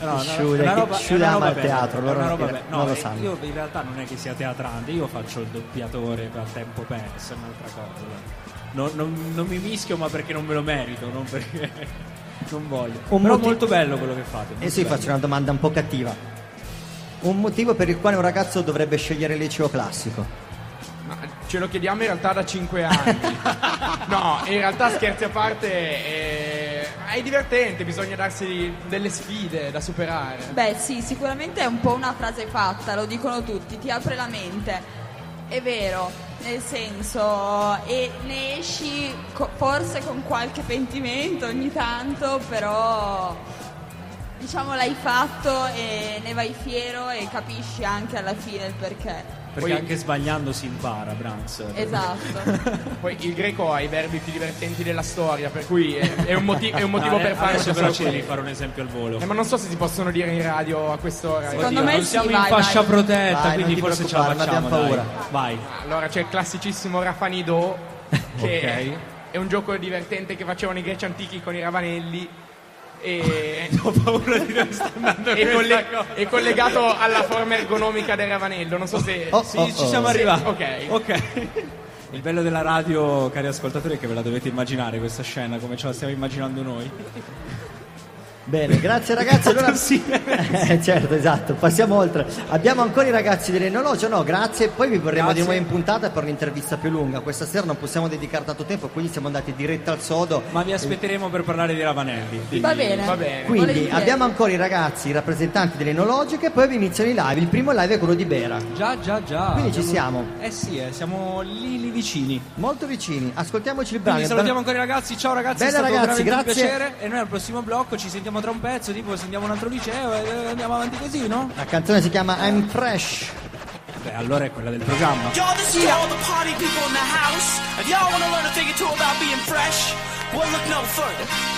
No, no, Sciude, è una roba- è Sciude una ama roba il bella, teatro, è loro roba bella. non No, lo eh, sanno. Io in realtà non è che sia teatrante, io faccio il doppiatore per tempo perso, è un'altra cosa. Non, non- non mi mischio, ma perché non me lo merito, non perché (laughs) non voglio. Un Però motivo- molto bello quello che fate. E molto sì, bello. faccio una domanda un po' cattiva. Un motivo per il quale un ragazzo dovrebbe scegliere il liceo classico? Ma ce lo chiediamo in realtà da 5 anni. (laughs) no, in realtà scherzi a parte, è, è divertente, bisogna darsi delle sfide da superare. Beh sì, sicuramente è un po' una frase fatta, lo dicono tutti, ti apre la mente. È vero, nel senso, e ne esci co- forse con qualche pentimento ogni tanto, però diciamo l'hai fatto e ne vai fiero e capisci anche alla fine il perché. Perché Poi- anche sbagliando si impara, Branks. Esatto. (laughs) Poi il greco ha i verbi più divertenti della storia, per cui è, è un, moti- è un motivo Ah, per fare questo però ci devi quiz. fare un esempio al volo. Eh, ma non so se si possono dire in radio a quest'ora. Secondo Oddio, me non sì, siamo vai, in fascia vai. protetta, Vai, quindi forse ce la facciamo. dai. Vai. Allora c'è il classicissimo Rafanido, (laughs) che Ok. è un gioco divertente che facevano i greci antichi con i ravanelli. E (laughs) Ho paura di dove sta andando (laughs) è, questa colle- è collegato alla forma ergonomica del ravanello. Non so se. Oh, Sì, oh, ci oh. siamo Sì, arrivati. ok. (laughs) Ok. Il bello della radio, cari ascoltatori, è che ve la dovete immaginare questa scena come ce la stiamo immaginando noi. Bene, grazie ragazzi. (laughs) Allora... Sì. (laughs) Eh, certo, esatto, passiamo oltre. Abbiamo ancora i ragazzi dell'enologio, no, grazie. Poi vi vorremmo di nuovo in puntata per un'intervista più lunga. Questa sera non possiamo dedicare tanto tempo, quindi siamo andati diretto al sodo. Ma vi aspetteremo per parlare di Ravanelli. Quindi- Va bene. Va bene. Quindi Volentieri. abbiamo ancora i ragazzi, i rappresentanti dell'enologiche, e poi vi iniziano i live. Il primo live è quello di Bera. Già, già, già. Quindi ci Abbiamo- siamo. Eh sì, eh, siamo lì, lì vicini. Molto vicini. Ascoltiamoci il brano. Quindi salutiamo ancora i ragazzi. Ciao ragazzi, Bene, è stato ragazzi, grazie. un piacere. E noi al prossimo blocco ci sentiamo tra un pezzo, tipo sentiamo un altro liceo e andiamo avanti così, no? La canzone si chiama I'm Fresh. Beh, allora è quella del programma. Y'all, this is to all the party people in the house. If y'all want to learn a thing or two about being fresh, well, look no further.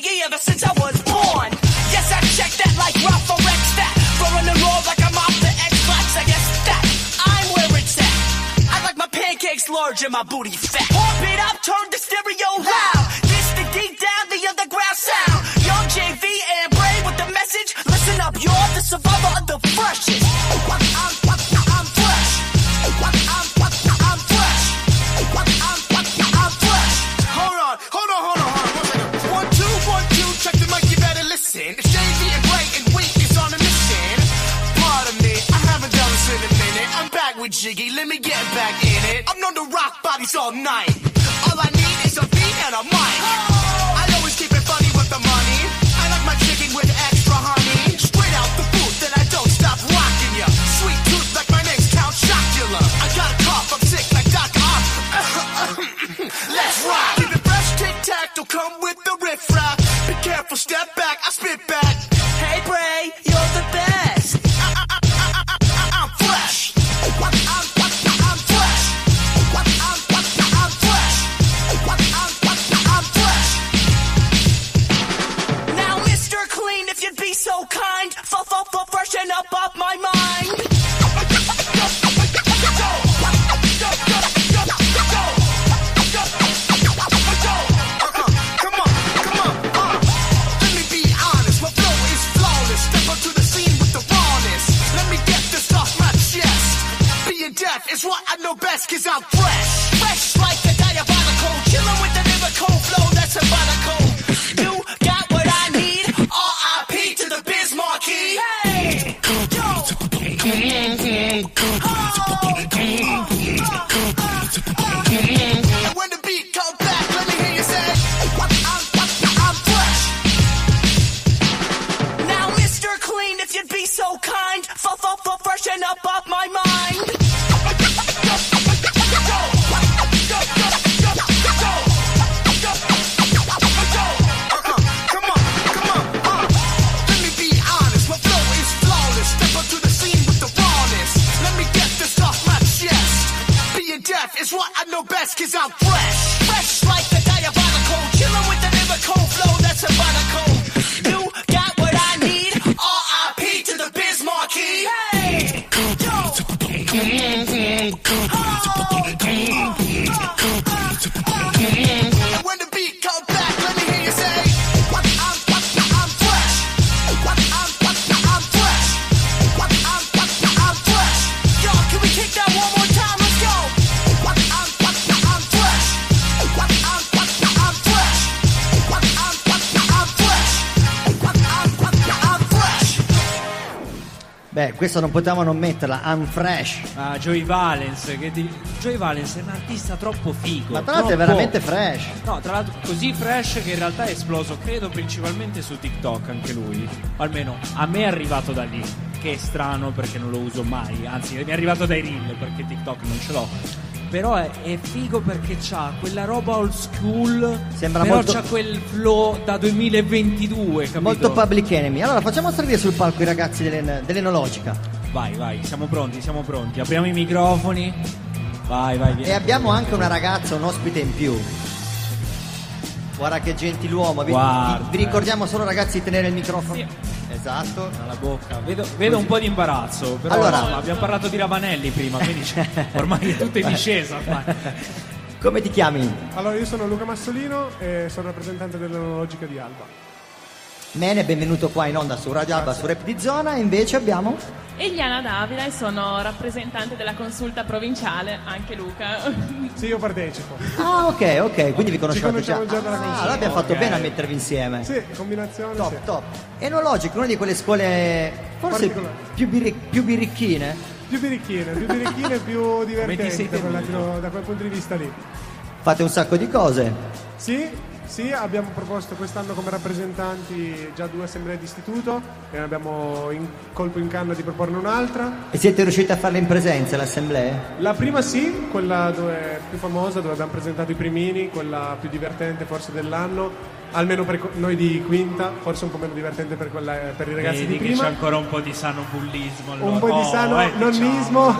Jiggy ever since I was born. Yes, I check that like Ralph or Rex that. Throwing the roll like I'm off the X-Flax. I guess that I'm where it's at. I like my pancakes large and my booty fat. Pump it up, turn the stereo loud. This the deep down, the underground sound. Young JV and Bray with the message. Listen up, you're the survivor of the freshest. Bodies all night. All I need is a beat and a mic. Questa non potevamo non metterla, I'm fresh. Ah, Joey Valence, che di- Joey Valence è un artista troppo figo. Ma tra l'altro è veramente fresh. No, tra l'altro così fresh che in realtà è esploso, credo, principalmente su TikTok anche lui. O almeno a me è arrivato da lì. Che è strano perché non lo uso mai. Anzi, mi è arrivato dai reel perché TikTok non ce l'ho. Però è, è figo perché c'ha quella roba old school. Sembra però molto- c'ha quel flow da 2022, capito? Molto public enemy. Allora facciamo salire sul palco i ragazzi dell'en- dell'enologica. Vai, vai, siamo pronti, siamo pronti. Apriamo i microfoni. Vai, vai, vieni. E abbiamo anche una ragazza, un ospite in più. Guarda che gentiluomo. Vi, Guarda. vi- vi ricordiamo solo ragazzi di tenere il microfono. Esatto. Alla bocca. Vedo, vedo un po' di imbarazzo, però Allora- insomma, abbiamo parlato di Ravanelli prima, quindi c'è- (laughs) ormai è tutto in discesa. ormai. (laughs) Come ti chiami? Allora, io sono Luca Massolino e sono rappresentante dell'enologica di Alba. Bene, benvenuto qua in onda su Radio Alba su Rap di Zona. E invece abbiamo. Eliana Davila e sono rappresentante della consulta provinciale, anche Luca. Sì, io partecipo. Ah, ok, ok, quindi vi conoscevate conosciamo già dalla Ah, allora abbiamo fatto bene a mettervi insieme. Sì, combinazione. Top, sì. top. Enologico, una di quelle scuole forse più, biri- più biricchine. Più birichine, più birichine e più (laughs) quel- da quel punto di vista lì. Fate un sacco di cose. Sì, sì, abbiamo proposto quest'anno come rappresentanti già due assemblee d'istituto e abbiamo in colpo in canna di proporne un'altra. E siete riusciti a farle in presenza le assemblee? La prima sì, quella dove più famosa, dove abbiamo presentato i primini, quella più divertente forse dell'anno, almeno per noi di quinta, forse un po' meno divertente per, quella- per i ragazzi Vedi di che prima. c'è ancora un po' di sano bullismo. allora. un po' di Oh, sano eh, nonnismo.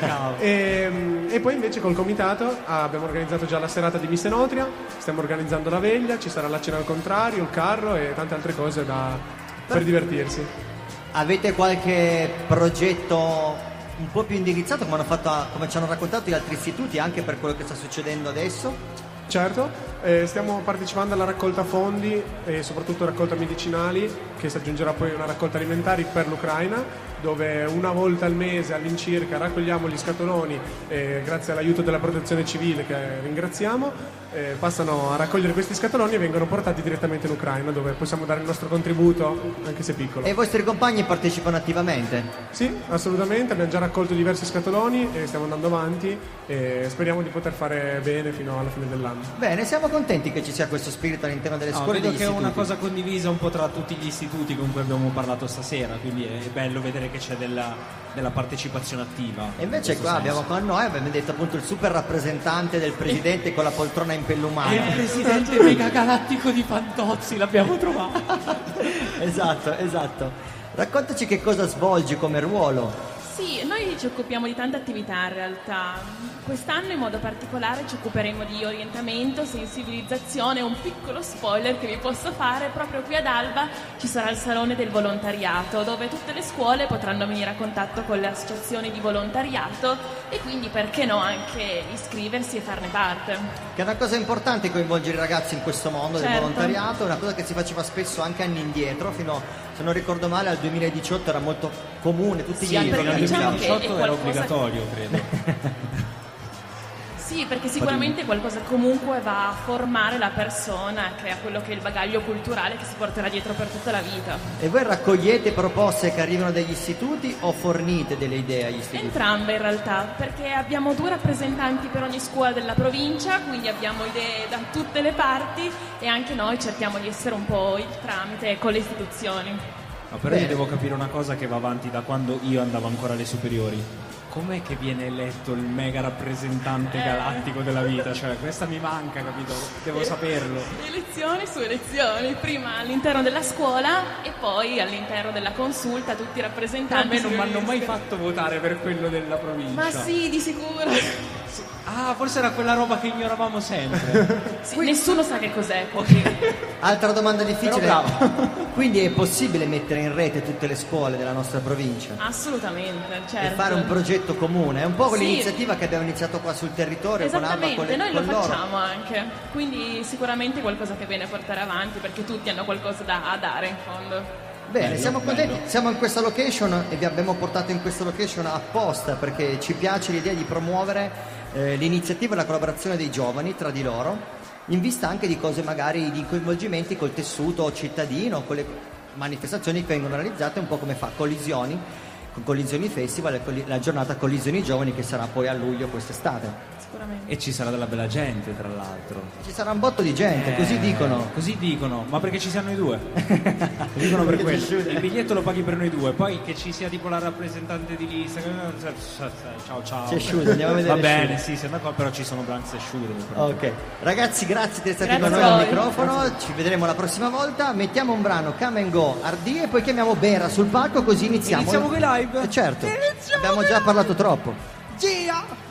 diciamo. (laughs) e, e poi invece col comitato abbiamo organizzato già la serata di Miss Enotria, stiamo organizzando la veglia, ci sarà la cena al contrario, il carro e tante altre cose da- per divertirsi. Avete qualche progetto un po' più indirizzato come, hanno fatto come ci hanno raccontato gli altri istituti anche per quello che sta succedendo adesso? Certo, eh, stiamo partecipando alla raccolta fondi e soprattutto raccolta medicinali che si aggiungerà poi una raccolta alimentari per l'Ucraina dove una volta al mese all'incirca raccogliamo gli scatoloni e grazie all'aiuto della protezione civile che ringraziamo eh, passano a raccogliere questi scatoloni e vengono portati direttamente in Ucraina dove possiamo dare il nostro contributo anche se piccolo. E i vostri compagni partecipano attivamente? Sì, assolutamente, abbiamo già raccolto diversi scatoloni e stiamo andando avanti e speriamo di poter fare bene fino alla fine dell'anno. Bene, siamo contenti che ci sia questo spirito all'interno delle No, scuole vedo degli che è istituti. una cosa condivisa un po' tra tutti gli istituti con cui abbiamo parlato stasera, quindi è bello vedere che c'è della, della partecipazione attiva. E invece in qua senso. abbiamo con noi, abbiamo detto appunto il super rappresentante del presidente con la poltrona impellumata. Il presidente megagalattico di Fantozzi, l'abbiamo trovato. (laughs) esatto, esatto. Raccontaci che cosa svolgi come ruolo. Sì, noi ci occupiamo di tante attività in realtà. Quest'anno in modo particolare ci occuperemo di orientamento, sensibilizzazione, un piccolo spoiler che vi posso fare, proprio qui ad Alba ci sarà il Salone del Volontariato dove tutte le scuole potranno venire a contatto con le associazioni di volontariato e quindi perché no anche iscriversi e farne parte. Che è una cosa importante coinvolgere i ragazzi in questo mondo del Certo. volontariato, è una cosa che si faceva spesso anche anni indietro, fino, se non ricordo male, al 2018 era molto comune, tutti Sì, gli anni diciamo che è 2018 era obbligatorio, credo. (laughs) Sì, perché sicuramente qualcosa comunque va a formare la persona, crea quello che è il bagaglio culturale che si porterà dietro per tutta la vita. E voi raccogliete proposte che arrivano dagli istituti o fornite delle idee agli istituti? Entrambe in realtà, perché abbiamo due rappresentanti per ogni scuola della provincia, quindi abbiamo idee da tutte le parti e anche noi cerchiamo di essere un po' il tramite con le istituzioni. No, però io devo capire una cosa che va avanti da quando io andavo ancora alle superiori. Com'è che viene eletto il mega rappresentante Eh. galattico della vita? Cioè, questa mi manca, capito? Devo saperlo. Elezioni su elezioni, prima all'interno della scuola e poi all'interno della consulta tutti i A rappresentanti. me non mi hanno mai fatto votare per quello della provincia. Ma sì, di sicuro. (laughs) Ah, forse era quella roba che ignoravamo sempre. (laughs) Sì, nessuno sa che cos'è. quindi. (laughs) Altra domanda difficile. Però (laughs) Quindi è possibile mettere in rete tutte le scuole della nostra provincia? Assolutamente, certo. E fare un progetto comune, è un po' Sì. quell'iniziativa che abbiamo iniziato qua sul territorio con Alba Esattamente, con, le- noi lo loro. facciamo anche, quindi sicuramente qualcosa che viene a portare avanti perché tutti hanno qualcosa da dare in fondo. Bene, Bello, siamo contenti, bello. siamo in questa location e vi abbiamo portato in questa location apposta perché ci piace l'idea di promuovere eh, l'iniziativa e la collaborazione dei giovani tra di loro, in vista anche di cose magari di coinvolgimenti col tessuto cittadino, con le manifestazioni che vengono realizzate un po' come fa Collisioni, con Collisioni Festival la giornata Collisioni Giovani che sarà poi a luglio quest'estate. Sicuramente. E ci sarà della bella gente, tra l'altro. Ci sarà un botto di gente, Eh, così dicono. Così dicono, ma perché ci siamo noi due? Lo (laughs) dicono per sciude. Il biglietto lo paghi per noi due, poi che ci sia tipo la rappresentante di lista. Ciao ciao. Si asciuga, andiamo a vedere Va bene, sì, siamo qua, però ci sono Blanks e asciughe. Ok, ragazzi grazie di essere stati Grazie con noi al microfono, ci vedremo la prossima volta, mettiamo un brano Come and Go Ardì e poi chiamiamo Bera sul palco così iniziamo. Iniziamo con i live? Eh, certo, abbiamo già parlato troppo. Yeah!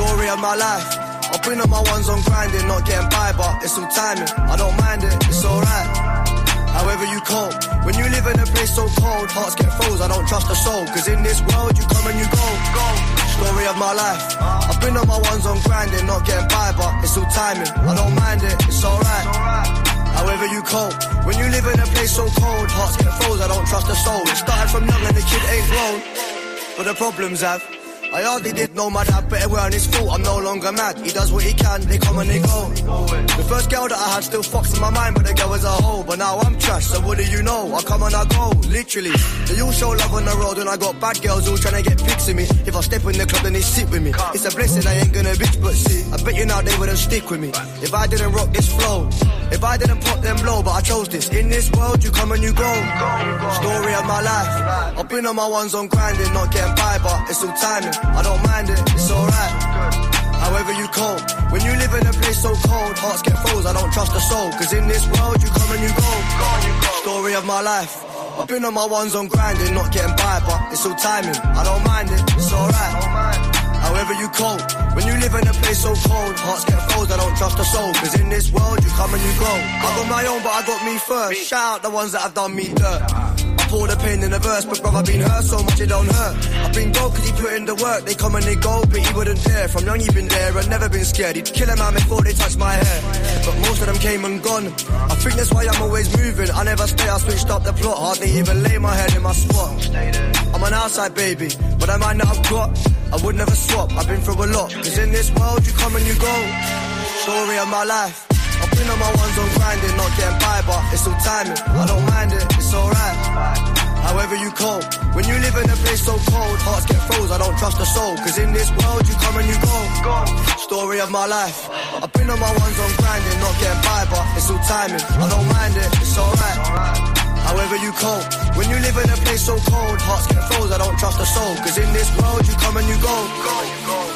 Story of my life. I've been on my ones on grinding, not getting by, but it's some timing. I don't mind it, it's alright. However you cope, when you live in a place so cold, hearts get froze, I don't trust a soul. Cause in this world you come and you go. Story of my life. I've been on my ones on grinding, not getting by, but it's all timing. I don't mind it, it's alright. However you cope, when you live in a place so cold, hearts get froze, I don't trust a soul. It started from young and the kid ain't grown. But the problems have I hardly did know my dad better wear on his fault. I'm no longer mad. He does what he can, they come and they go. The first girl that I had still fucks in my mind, but the girl was a hoe. But now I'm trash, so what do you know? I come and I go, literally. They all show love on the road, and I got bad girls all trying to get pics of me. If I step in the club, then they sit with me. It's a blessing, I ain't gonna bitch, but see, I bet you now they wouldn't stick with me. If I didn't rock this flow, if I didn't pop them blow, but I chose this. In this world, you come and you go. Story of my life. I've been on my ones on grinding, not getting by, but it's all timing. I don't mind it, it's alright. However you cope, when you live in a place so cold, hearts get froze, I don't trust a soul. Cause in this world you come and you go. Story of my life. I've been on my ones on grinding, not getting by, but it's all timing. I don't mind it, it's alright. However you cope, when you live in a place so cold, hearts get froze, I don't trust a soul. Cause in this world you come and you go. I got my own, but I got me first. Shout out the ones that have done me dirt. Pour the pain in the verse, but brother, been hurt so much it don't hurt. I've been gold cause he put in the work, they come and they go, but he wouldn't dare. From young he been there and never been scared. He'd kill a man before they touch my hair. But most of them came and gone. I think that's why I'm always moving. I never stay, I switched up the plot. Hardly even lay my head in my spot. I'm an outside baby, but I might not have got. I would never swap, I've been through a lot. Cause in this world you come and you go. Story of my life. I've been on my ones on grinding, not getting by, but it's all timing. I don't mind it, it's alright. However you cope, when you live in a place so cold, hearts get froze, I don't trust a soul. Cause in this world you come and you go. Story of my life. I've been on my ones on grinding, not getting by, but it's all timing. I don't mind it, it's alright. However you cope, when you live in a place so cold, hearts get froze, I don't trust a soul. Cause in this world you come and you go.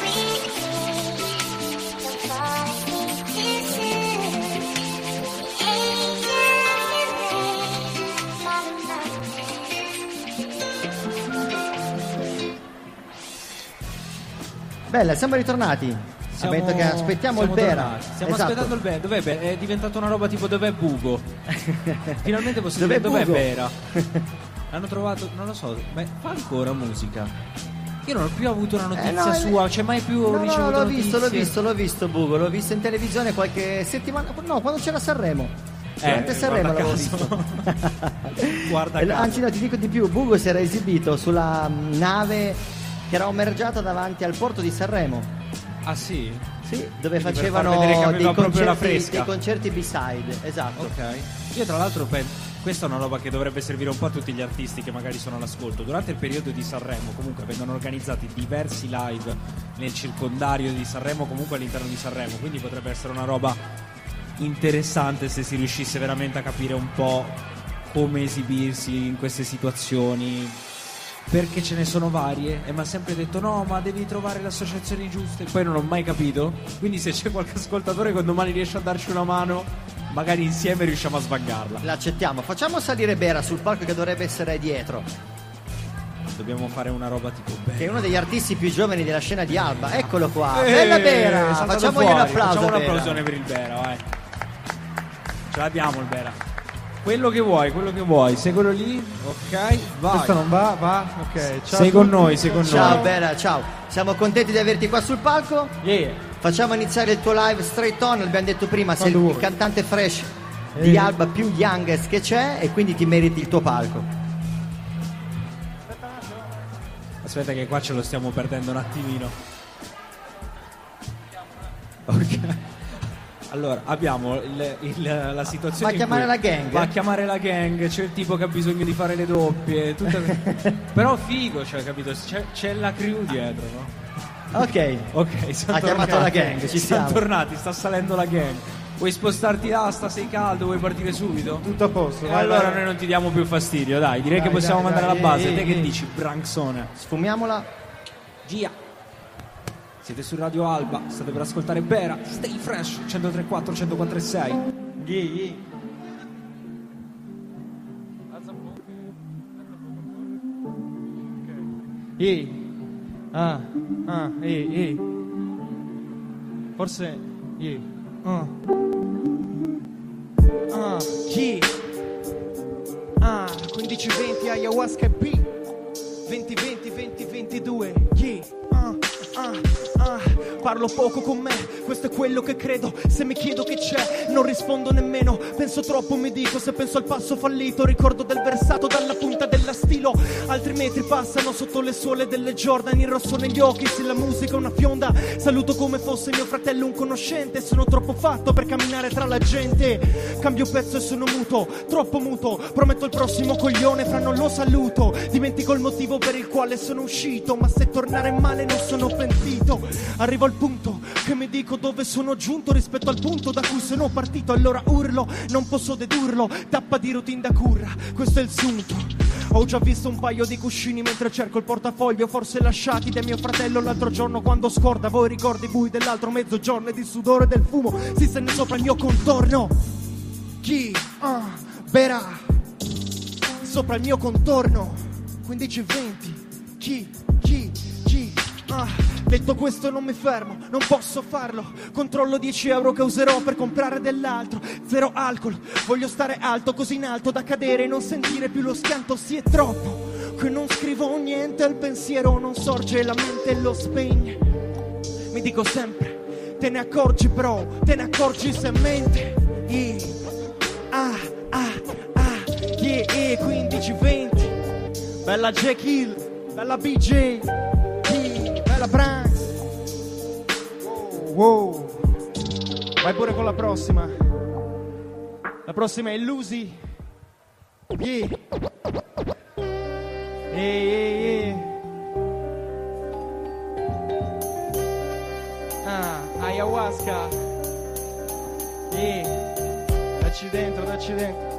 Bella, siamo ritornati. Siamo- Ha detto che aspettiamo il Bera. tornati. Stiamo Esatto. aspettando il Bera. Dov'è Bera? È diventata una roba tipo dov'è Bugo? (laughs) Finalmente posso Dov'è dire dov'è Bugo? Bera. (laughs) Hanno trovato, non lo so, ma fa ancora musica. Io non ho più avuto una notizia Eh, no, sua, c'è mai più No, ricevuto no, l'ho notizie? visto, l'ho visto, l'ho visto Bugo, l'ho visto in televisione qualche settimana, no, quando c'era Sanremo. Durante Eh, Sanremo l'avevo visto. (laughs) Guarda Eh, caso. Anzi, no, ti dico di più, Bugo si era esibito sulla mm, nave che era ommergiata davanti al porto di Sanremo. Ah sì? Sì, dove Quindi facevano dei concerti, dei concerti B-side, esatto. Ok. Io tra l'altro penso questa è una roba che dovrebbe servire un po' a tutti gli artisti che magari sono all'ascolto. Durante il periodo di Sanremo comunque vengono organizzati diversi live nel circondario di Sanremo, comunque all'interno di Sanremo, quindi potrebbe essere una roba interessante se si riuscisse veramente a capire un po' come esibirsi in queste situazioni. Perché ce ne sono varie e mi ha sempre detto no, ma devi trovare le associazioni giuste. Poi non ho mai capito. Quindi se c'è qualche ascoltatore che domani riesce a darci una mano, magari insieme riusciamo a svangarla. L'accettiamo. Facciamo salire Bera sul palco che dovrebbe essere dietro, Dobbiamo fare una roba tipo bella. che è uno degli artisti più giovani della scena di Alba. Eccolo qua. Eh, Bella Bera! Facciamogli un fuori, applauso. Facciamo un Bera. applausone per il Bera, vai. Ce l'abbiamo il Bera. Quello che vuoi, quello che vuoi. Sei quello lì? Ok, vai. Questo non va, va, ok. Ciao Sei con noi, sei con Ciao noi. Bera, ciao. Siamo contenti di averti qua sul palco. Yeah. Facciamo iniziare il tuo live straight on, l'abbiamo detto prima, sei il, il cantante fresh di Eh. Alba più youngest che c'è e quindi ti meriti il tuo palco. Aspetta che qua ce lo stiamo perdendo un attimino. Ok. Allora, abbiamo il- il- la situazione. Va a chiamare la gang? Va a chiamare la gang, c'è il tipo che ha bisogno di fare le doppie. tutte- (laughs) Però figo, cioè, capito? C'è, c'è la crew dietro, no? Ok. Ok, siamo Ha chiamato la gang, ci siamo siamo. tornati, sta salendo la gang. Vuoi spostarti là, sta sei caldo, vuoi partire subito? Tutto a posto. E vai, allora vai. noi non ti diamo più fastidio, dai, direi Dai, che possiamo dai, mandare alla base. eh, Te eh, che eh. dici, Branxone? Sfumiamola. Gia. Siete su Radio Alba, state per ascoltare Bera, Stay Fresh 103.4, 104.6. Yeah, yeah. Ehi. Ah, ah, ehi, ehi. Forse. Ehi. Ah. Ah, yeah. Ah, 15-20 ayahuasca e P. 20-20, parlo poco con me, questo è quello che credo. Se mi chiedo che c'è, non rispondo nemmeno. Penso troppo, mi dico, se penso al passo fallito, ricordo del versato dalla punta della stilo. Altri metri passano sotto le suole delle Jordan, il rosso negli occhi, se la musica è una fionda. Saluto come fosse mio fratello un conoscente, sono troppo fatto per camminare tra la gente. Cambio pezzo e sono muto, troppo muto. Prometto il prossimo coglione, fra non lo saluto. Dimentico il motivo per il quale sono uscito, ma se tornare male non sono pentito. Arrivo al punto che mi dico dove sono giunto rispetto al punto da cui sono partito. Allora urlo, non posso dedurlo. Tappa di routine da curra, questo è il sunto. Ho già visto un paio di cuscini mentre cerco il portafoglio, forse lasciati da mio fratello l'altro giorno quando scorda voi ricordi bui dell'altro mezzogiorno e di sudore del fumo si stende sopra il mio contorno. Chi ah, berà sopra il mio contorno? 15-20. Chi, chi, chi? Ah, detto questo non mi fermo, non posso farlo. Controllo 10 euro che userò per comprare dell'altro. Zero alcol, voglio stare alto così in alto da cadere e non sentire più lo schianto, sì è troppo. Che non scrivo niente, il pensiero non sorge, la mente lo spegne. Mi dico sempre, te ne accorgi però, te ne accorgi se mente. Yeah. Ah, ah, ah, yeah, yeah, 15-20. Bella Jack Hill, bella BJ, bella Branks. Wow. Vai pure con la prossima. La prossima è Lucy. Yeah. Yeah, yeah, yeah. Ah, ayahuasca. Yeah. Dacci dentro, dacci dentro.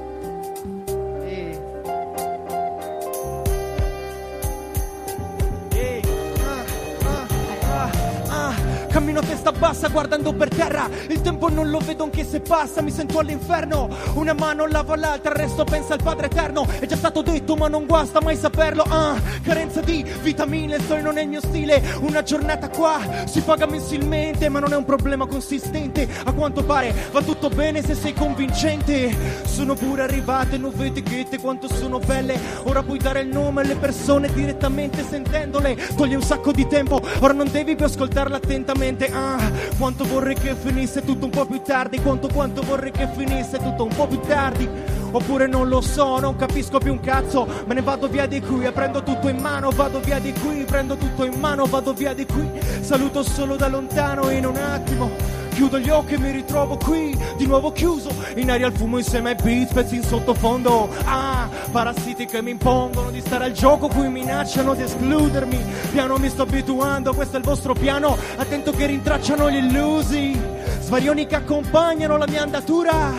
Cammino a testa bassa guardando per terra. Il tempo non lo vedo anche se passa Mi sento all'inferno. Una mano lava l'altra Il resto pensa al Padre Eterno. È già stato detto ma non guasta mai saperlo. Ah, Carenza di vitamine Sto non è il mio stile. Una giornata qua si paga mensilmente Ma non è un problema consistente. A quanto pare va tutto bene se sei convincente. Sono pure arrivate nuove etichette Quanto sono belle. Ora puoi dare il nome alle persone direttamente sentendole. Toglie un sacco di tempo Ora non devi più ascoltarla attentamente Ah, quanto vorrei che finisse tutto un po' più tardi Quanto quanto vorrei che finisse tutto un po' più tardi. Oppure non lo so, non capisco più un cazzo Me ne vado via di qui e prendo tutto in mano Vado via di qui, prendo tutto in mano Vado via di qui, saluto solo da lontano in un attimo Chiudo gli occhi e mi ritrovo qui, di nuovo chiuso In aria al fumo insieme ai beat, pezzi in sottofondo. Ah, parassiti che mi impongono di stare al gioco Qui minacciano di escludermi. Piano mi sto abituando, questo è il vostro piano. Attento che rintracciano gli illusi. Svarioni che accompagnano la mia andatura.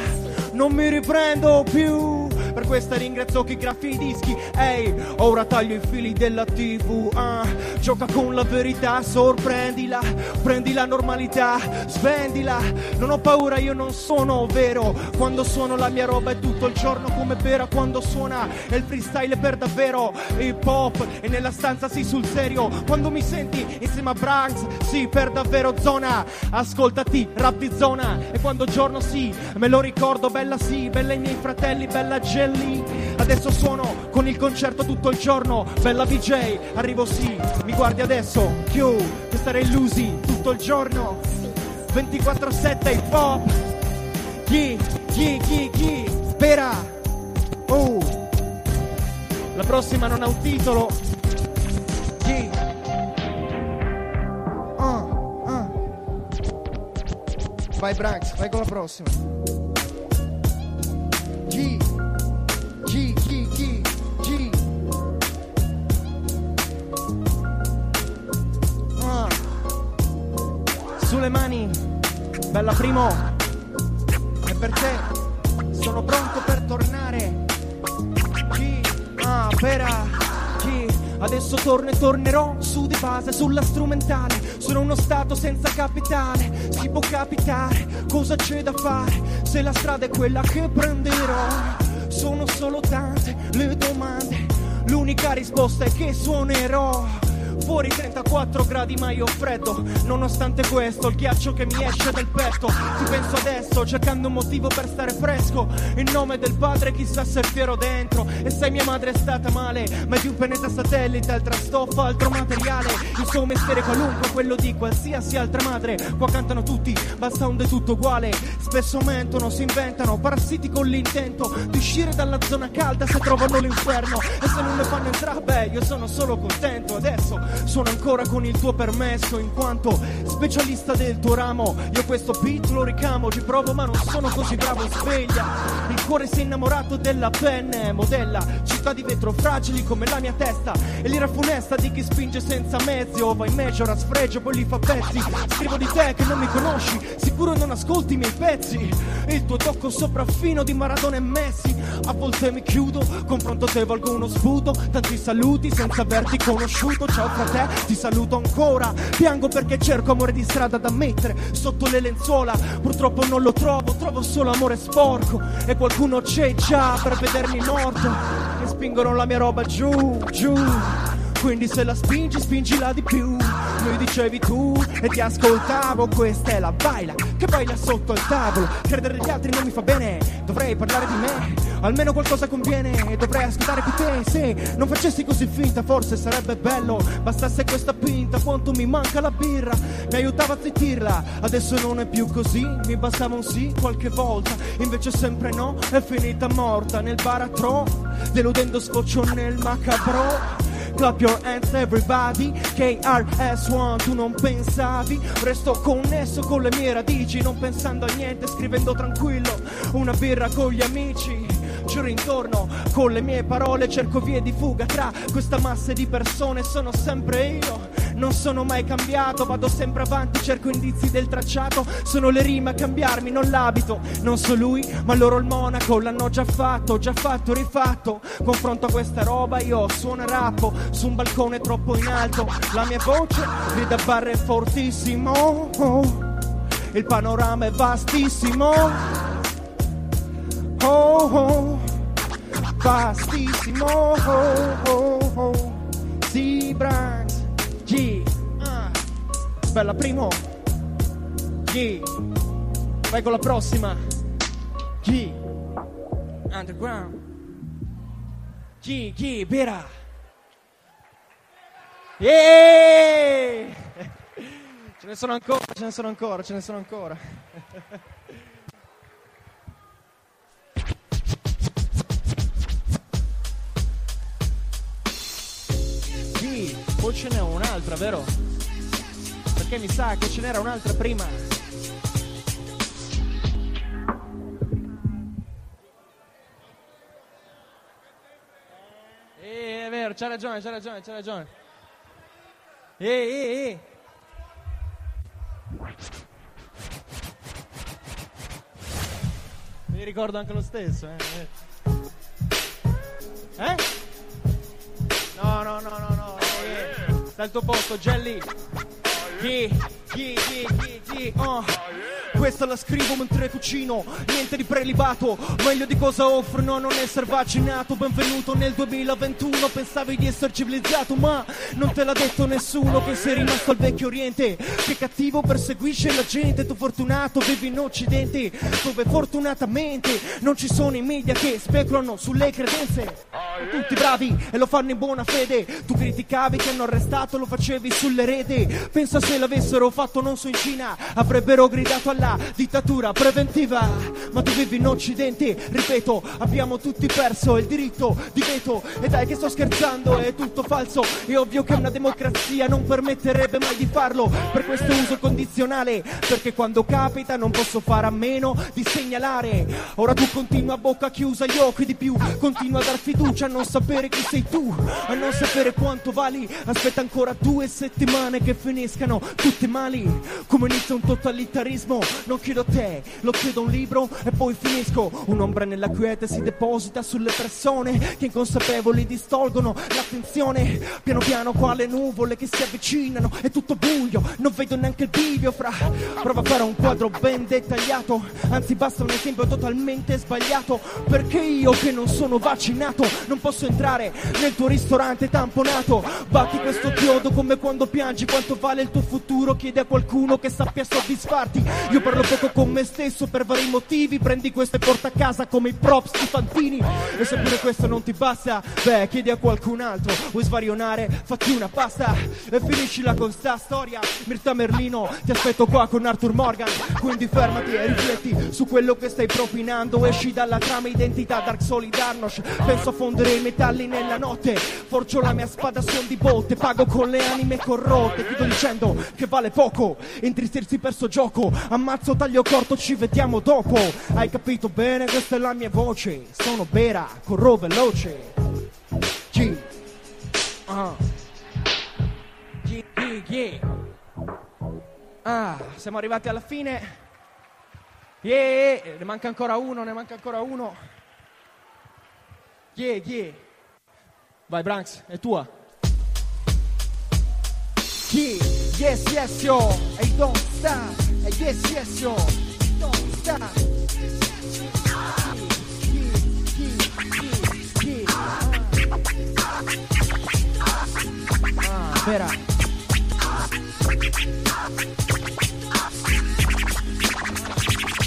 Non mi riprendo più per questa ringrazio chi graffi i dischi. Ehi, ora taglio i fili della tv ah, Gioca con la verità, sorprendila Prendi la normalità, svendila Non ho paura, io non sono vero. Quando suono la mia roba è tutto il giorno come vera Quando suona è il freestyle per davvero. Hip hop e nella stanza sì sul serio. Quando mi senti insieme a Branks Sì, per davvero zona. Ascoltati, rap di zona. E quando giorno sì, me lo ricordo Bella sì, bella i miei fratelli, bella Jelly Adesso suono con il concerto tutto il giorno. Bella VJ, arrivo sì Mi guardi adesso, Q Che stare illusi tutto il giorno. 24-7 hip hop. Chi, chi, chi, chi Spera Oh. La prossima non ha un titolo. Chi Ah, ah. Vai Branks, vai con la prossima. G, Sulle mani, bella primo, è per te, sono pronto per tornare. G, ah, pera, G. Adesso torno e tornerò su di base, sulla strumentale. Sono uno stato senza capitale, si può capitare, cosa c'è da fare se la strada è quella che prenderò? Sono solo tante le domande, l'unica risposta è che suonerò Fuori 34 gradi ma io ho freddo. Nonostante questo il ghiaccio che mi esce dal petto. Ti penso adesso cercando un motivo per stare fresco. In nome del padre chissà se è fiero dentro. E se mia madre è stata male Ma è di un pianeta satellite, altra stoffa, altro materiale. Il suo mestiere qualunque, quello di qualsiasi altra madre. Qua cantano tutti, basta un de tutto uguale. Spesso mentono, si inventano parassiti con l'intento Di uscire dalla zona calda se trovano l'inferno. E se non le fanno entrare, beh io sono solo contento Adesso sono ancora con il tuo permesso In quanto specialista del tuo ramo. Io questo beat lo ricamo, ci provo ma non sono così bravo Sveglia, il cuore si è innamorato della penne Modella, città di vetro fragili come la mia testa. E l'ira funesta di chi spinge senza mezzi. O va in major a sfregio poi li fa pezzi. Scrivo di te che non mi conosci Sicuro non ascolti i miei pezzi. Il tuo tocco sopraffino di Maradona e Messi. A volte mi chiudo, confronto te valgo uno sputo. Tanti saluti senza averti conosciuto. Ciao frate, ti saluto ancora Piango perché cerco amore di strada da mettere Sotto le lenzuola Purtroppo non lo trovo, trovo solo amore sporco E qualcuno c'è già per vedermi morto E spingono la mia roba giù, giù quindi se la spingi, spingila di più. Mi dicevi tu e ti ascoltavo, questa è la baila che baila sotto il tavolo. Credere agli altri non mi fa bene, dovrei parlare di me. Almeno qualcosa conviene, dovrei ascoltare più te. Se non facessi così finta, forse sarebbe bello. Bastasse questa pinta, quanto mi manca la birra. Mi aiutava a zittirla, adesso non è più così. Mi bastava un sì qualche volta, invece sempre no. È finita morta nel baratro, deludendo scoccio nel macabro. Clap your hands everybody KRS-One tu non pensavi Resto connesso con le mie radici Non pensando a niente scrivendo tranquillo Una birra con gli amici Giro intorno con le mie parole Cerco vie di fuga tra questa massa di persone Sono sempre io non sono mai cambiato, vado sempre avanti, cerco indizi del tracciato. Sono le rime a cambiarmi, non l'abito. Non so lui, ma loro il monaco l'hanno già fatto, già fatto, rifatto. Confronto a questa roba, io suono rappo su un balcone troppo in alto. La mia voce grida barre fortissimo. Il panorama è vastissimo. Oh, oh, vastissimo. Oh, oh, oh. Seabrands. G. Ah. Bella primo. G. Vai con la prossima. G. Underground. G, G, Bera. Yeah! (laughs) Ce ne sono ancora, ce ne sono ancora, ce ne sono ancora. (laughs) poi ce n'è un'altra, vero? Perché mi sa che ce n'era un'altra prima. Eh, è vero, c'ha ragione, c'ha ragione, c'ha ragione. Eh, eh, eh. Mi ricordo anche lo stesso, eh. Eh? No, no, no, no, no. Eh. Sta al tuo posto, Jelly. Chi, chi, chi, chi, oh. Questa la scrivo mentre cucino, niente di prelibato, meglio di cosa offrono non essere vaccinato. Benvenuto nel 2021, pensavi di essere civilizzato, ma non te l'ha detto nessuno che sei rimasto al vecchio oriente. Che cattivo perseguisce la gente, tu fortunato vivi in occidente, dove fortunatamente non ci sono i media che speculano sulle credenze. Tutti bravi e lo fanno in buona fede, tu criticavi che hanno arrestato, lo facevi sulle rete. Pensa se l'avessero fatto non so in Cina, avrebbero gridato alla dittatura preventiva. Ma tu vivi in Occidente, ripeto, abbiamo tutti perso il diritto di veto. E dai che sto scherzando, è tutto falso. È ovvio che una democrazia non permetterebbe mai di farlo. Per questo uso condizionale, perché quando capita non posso fare a meno di segnalare. Ora tu continua a bocca chiusa, gli occhi di più. Continua a dar fiducia a non sapere chi sei tu, a non sapere quanto vali. Aspetta ancora due settimane che finiscano tutti mali. Come inizia un totalitarismo non chiedo te, lo chiedo a un libro e poi finisco. Un'ombra nella quiete si deposita sulle persone che inconsapevoli distolgono l'attenzione. Piano piano quale nuvole che si avvicinano, è tutto buio, non vedo neanche il bivio fra. Prova a fare un quadro ben dettagliato, anzi basta un esempio totalmente sbagliato. Perché io che non sono vaccinato non posso entrare nel tuo ristorante tamponato. Batti questo chiodo come quando piangi, quanto vale il tuo futuro? Chiedi a qualcuno che sappia soddisfarti. Io parlo poco con me stesso per vari motivi, prendi questo e porta a casa come i props di Fantini. E se pure questo non ti basta, beh, chiedi a qualcun altro. Vuoi svarionare? Fatti una pasta e finiscila con sta storia. Mirta Merlino, ti aspetto qua con Arthur Morgan. Quindi fermati e rifletti su quello che stai propinando. Esci dalla trama identità Dark Solidarnosc. Penso a fondere i metalli nella notte. Forgio la mia spada son di botte. Pago con le anime corrotte. Chiudo dicendo che vale poco. Intristirsi perso gioco. Ammazzo, taglio corto, ci vediamo dopo. Hai capito bene? Questa è la mia voce. Sono vera, corro veloce. G. Ah. G, G, G. Ah, siamo arrivati alla fine. Yeah, ne manca ancora uno, ne manca ancora uno. Yeah, yeah. Vai Branks, è tua. Yeah, yes, yes, yo. Hey, don't stop. Hey, yes, yes, yo. Don't stop.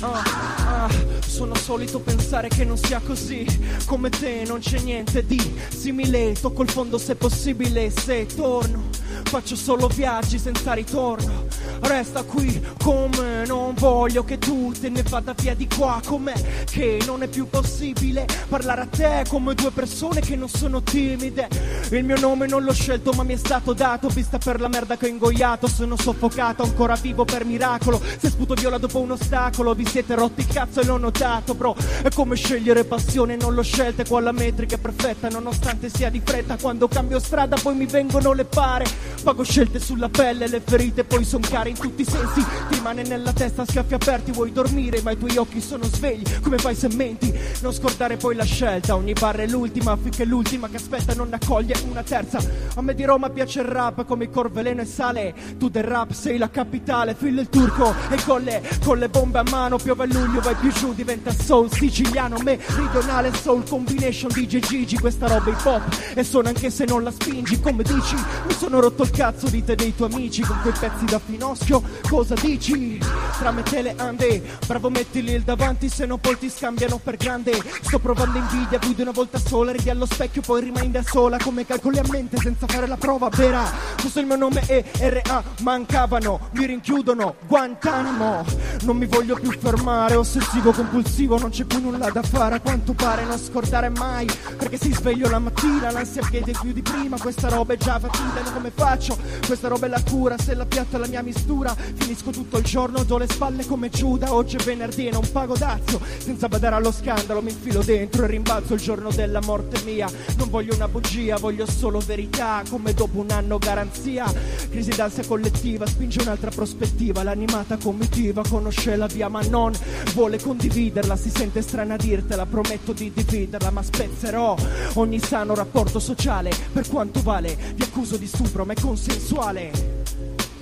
Ah, sono solito pensare che non sia così. Come te non c'è niente di simile. Tocco il fondo se possibile. Se torno, faccio solo viaggi senza ritorno. Resta qui come non voglio che tu te ne vada via di qua. Com'è che non è più possibile parlare a te come due persone che non sono timide. Il mio nome non l'ho scelto, ma mi è stato dato. Vista per la merda che ho ingoiato, sono soffocato, ancora vivo per miracolo. Se sputo viola dopo un ostacolo, vi siete rotti il cazzo e l'ho notato, bro. È come scegliere passione, non l'ho scelta. Qua la metrica è perfetta, nonostante sia di fretta. Quando cambio strada, poi mi vengono le pare. Pago scelte sulla pelle, le ferite poi son care in tutti i sensi. Ti rimane nella testa, schiaffi aperti, vuoi dormire, ma i tuoi occhi sono svegli. Come fai se menti? Non scordare poi la scelta, ogni barra è l'ultima, affinché l'ultima che aspetta non accoglie una terza. A me di Roma piace il rap come il corveleno e sale. Tu del rap sei la capitale, filo il turco e colle con le bombe a mano. Piove a luglio, vai più giù, diventa soul siciliano. Meridionale soul combination DJ Gigi, questa roba hip hop. E suona anche se non la spingi, come dici? Mi sono rotto il cazzo di te dei tuoi amici con quei pezzi da finoschio. Cosa dici? Tra me te le ande, bravo mettili il davanti, se no poi ti scambiano per grande. Sto provando invidia, guidi una volta sola, ridi allo specchio, poi rimani da sola. Come calcoli a mente senza fare la prova vera. Questo il mio nome e RA mancavano, mi rinchiudono, Guantanamo. Non mi voglio più fermare, ossessivo compulsivo, non c'è più nulla da fare. A quanto pare non scordare mai, perché si sveglio la mattina, l'ansia chiede più di prima. Questa roba è già fatica, come faccio? Questa roba è la cura, se la piatto è la mia mistura. Finisco tutto il giorno, do le spalle come Giuda. Oggi è venerdì e non pago dazio. Senza badare allo scandalo, mi infilo dentro e rimbalzo il giorno della morte mia. Non voglio una bugia, voglio solo verità, come dopo un anno garanzia. Crisi d'ansia collettiva, spinge un'altra prospettiva. L'animata comitiva conosce la via, ma non vuole condividerla. Si sente strana dirtela, prometto di dividerla, ma spezzerò ogni sano rapporto sociale. Per quanto vale, vi accuso di stupro, ma è consensuale.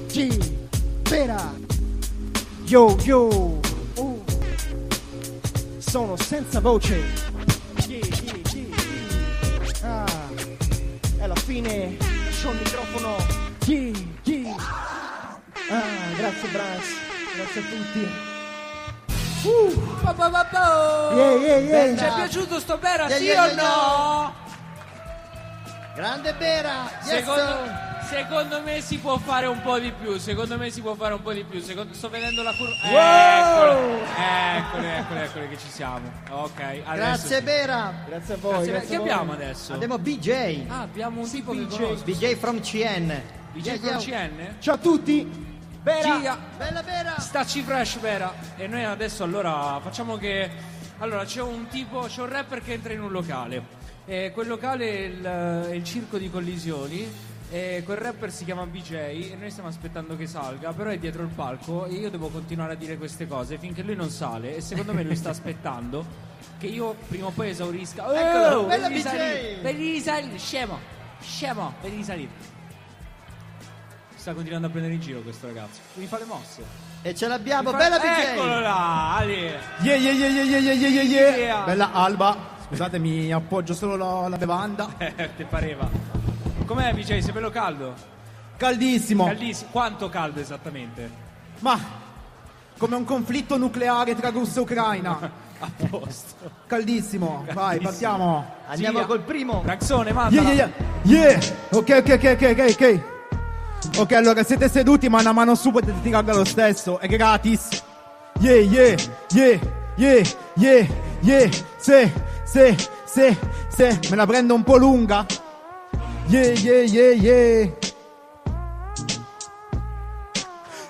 G, Pera, yo yo, uh. sono senza voce. Yeah, yeah, yeah. Ah, è la fine, lascio il microfono. Yeah, yeah. Ah, grazie Branks, grazie a tutti. Uh, pa, pa, pa. Yeah, yeah, yeah. Ci è piaciuto sto Bera, sì o no? Grande Bera! Yes, Secondo, secondo me si può fare un po' di più. Secondo me si può fare un po' di più. Secondo- sto vedendo la curva. Wow! Eccole, eccole, eccole che ci siamo. Ok, adesso Grazie sì. Bera! Grazie a voi. Grazie, grazie che a voi. abbiamo adesso? Abbiamo BJ. Ah, abbiamo un tipo che BJ. BJ from CN. BJ Yeah, from. CN? Ciao a tutti. Bera. Gia, Bella Bera! Stacci fresh vera. E noi adesso allora facciamo che. Allora c'è un tipo, c'è un rapper che entra in un locale. E quel locale è il, è il circo di collisioni. E quel rapper si chiama BJ e noi stiamo aspettando che salga, però è dietro il palco e io devo continuare a dire queste cose finché lui non sale e secondo me lui sta aspettando che io prima o poi esaurisca. Eccolo, Oh, bella vedi BJ! risalire, vedi risalire, scemo, scemo, vedi risalire. Sta continuando a prendere in giro questo ragazzo. Mi fa le mosse. E ce l'abbiamo, fa- bella BJ! Eccolo là, Ali. Yeah, yeah, yeah, yeah, yeah, yeah, yeah, yeah. Yeah. Bella Alba. Scusate, mi appoggio solo la, la bevanda. (laughs) Eh, ti pareva. Com'è BJ? Sei bello caldo? Caldissimo. Caldissimo. Quanto caldo esattamente? Ma come un conflitto nucleare tra Russia e Ucraina. (laughs) A posto. Caldissimo. Vai, partiamo. Andiamo col primo. Braxone, Yeah, mandala. yeah, yeah. Yeah. Ok, ok, ok, ok, ok, ok. Ok, allora siete seduti, ma una mano su potete tirarla lo stesso. È gratis. Yeah, yeah, yeah, yeah, yeah, yeah. Se, se, se, se. Me la prendo un po' lunga. Yeah, yeah, yeah, yeah.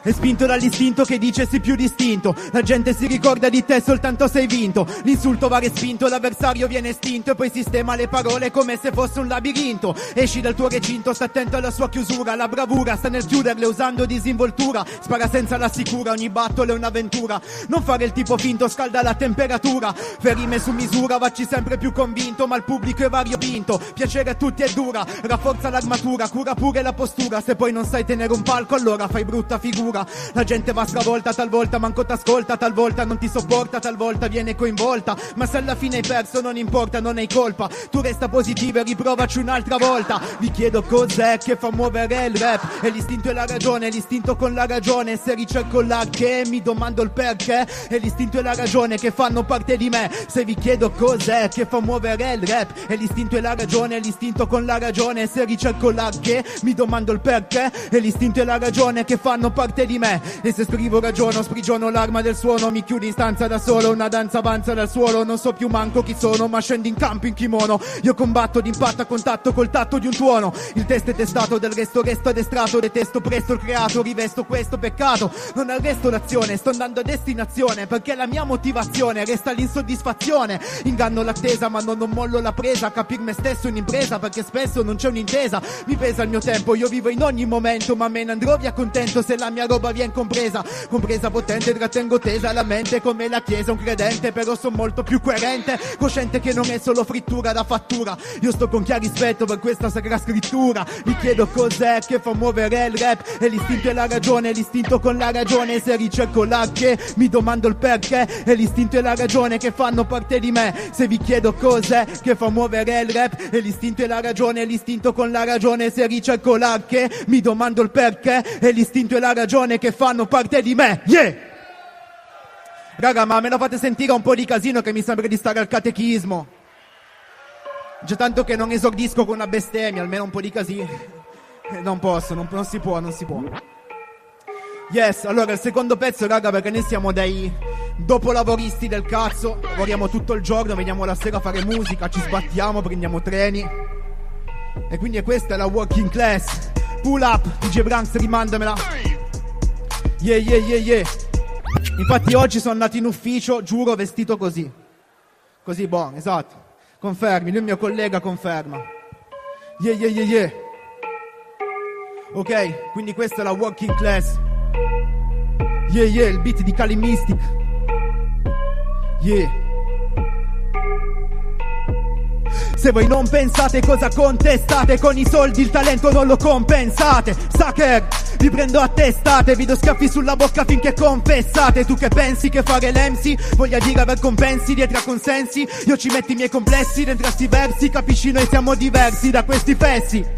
È spinto dall'istinto che dice sei più distinto. La gente si ricorda di te soltanto se hai vinto. L'insulto va respinto, l'avversario viene estinto. E poi sistema le parole come se fosse un labirinto. Esci dal tuo recinto, sta attento alla sua chiusura. La bravura sta nel chiuderle usando disinvoltura. Spara senza la sicura, ogni battle è un'avventura. Non fare il tipo finto, scalda la temperatura. Ferime su misura, vacci sempre più convinto. Ma il pubblico è variopinto. Piacere a tutti è dura, rafforza l'armatura, cura pure la postura. Se poi non sai tenere un palco, allora fai brutta figura. La gente va stravolta, talvolta manco t'ascolta, talvolta non ti sopporta, talvolta viene coinvolta. Ma se alla fine hai perso, non importa, non hai colpa. Tu resta positivo e riprovaci un'altra volta. Vi chiedo cos'è che fa muovere il rap. E l'istinto è la ragione, l'istinto con la ragione. Se ricerco la che mi domando il perché. E l'istinto è la ragione che fanno parte di me. Se vi chiedo cos'è che fa muovere il rap. E l'istinto è la ragione, l'istinto con la ragione. Se ricerco la che mi domando il perché. E l'istinto è la ragione che fanno parte di me. E se scrivo ragiono, sprigiono l'arma del suono. Mi chiudo in stanza da solo, una danza avanza dal suolo. Non so più manco chi sono, ma scendo in campo in kimono. Io combatto d'impatto a contatto col tatto di un tuono. Il test è testato, del resto resto addestrato. Detesto presto il creato, rivesto questo peccato. Non arresto l'azione, sto andando a destinazione. Perché la mia motivazione resta l'insoddisfazione. Inganno l'attesa, ma non, non mollo la presa. Capir me stesso è un'impresa, perché spesso non c'è un'intesa. Mi pesa il mio tempo, io vivo in ogni momento. Ma me ne andrò via contento se la mia roba viene compresa. Compresa potente, trattengo tesa la mente come la chiesa. Un credente, però sono molto più coerente. Cosciente che non è solo frittura da fattura. Io sto con chiaro rispetto per questa sacra scrittura. Mi chiedo cos'è che fa muovere il rap. E l'istinto è la ragione, l'istinto con la ragione. Se ricerco la che, mi domando il perché. E l'istinto è la ragione che fanno parte di me. Se vi chiedo cos'è che fa muovere il rap. E l'istinto è la ragione, l'istinto con la ragione. Se ricerco la che, mi domando il perché. E l'istinto è la ragione che fanno parte di me. Yeah! Raga, ma me la fate sentire un po' di casino che mi sembra di stare al catechismo. Già tanto che non esordisco con una bestemmia, almeno un po' di casino. Eh, Non posso, non, non si può, non si può. Yes, allora il secondo pezzo, raga, perché noi siamo dei dopolavoristi del cazzo. Lavoriamo tutto il giorno, veniamo la sera a fare musica, ci sbattiamo, prendiamo treni. E quindi questa è la working class. Pull up, DJ Branks, rimandamela. Yeah, yeah, yeah, yeah. Infatti oggi sono andato in ufficio, giuro, vestito così. Così, buono, esatto. Confermi, lui è mio collega conferma. Yeah, yeah, yeah, yeah. Ok, quindi questa è la working class. Yeah, yeah, il beat di Kali Mystic. Yeah. Se voi non pensate cosa contestate Con i soldi il talento non lo compensate. Sucker, vi prendo a testate Vi do schiaffi sulla bocca finché confessate. Tu che pensi che fare l'MC Voglia dire aver compensi dietro a consensi. Io ci metti i miei complessi dentro a sti versi Capisci noi siamo diversi da questi fessi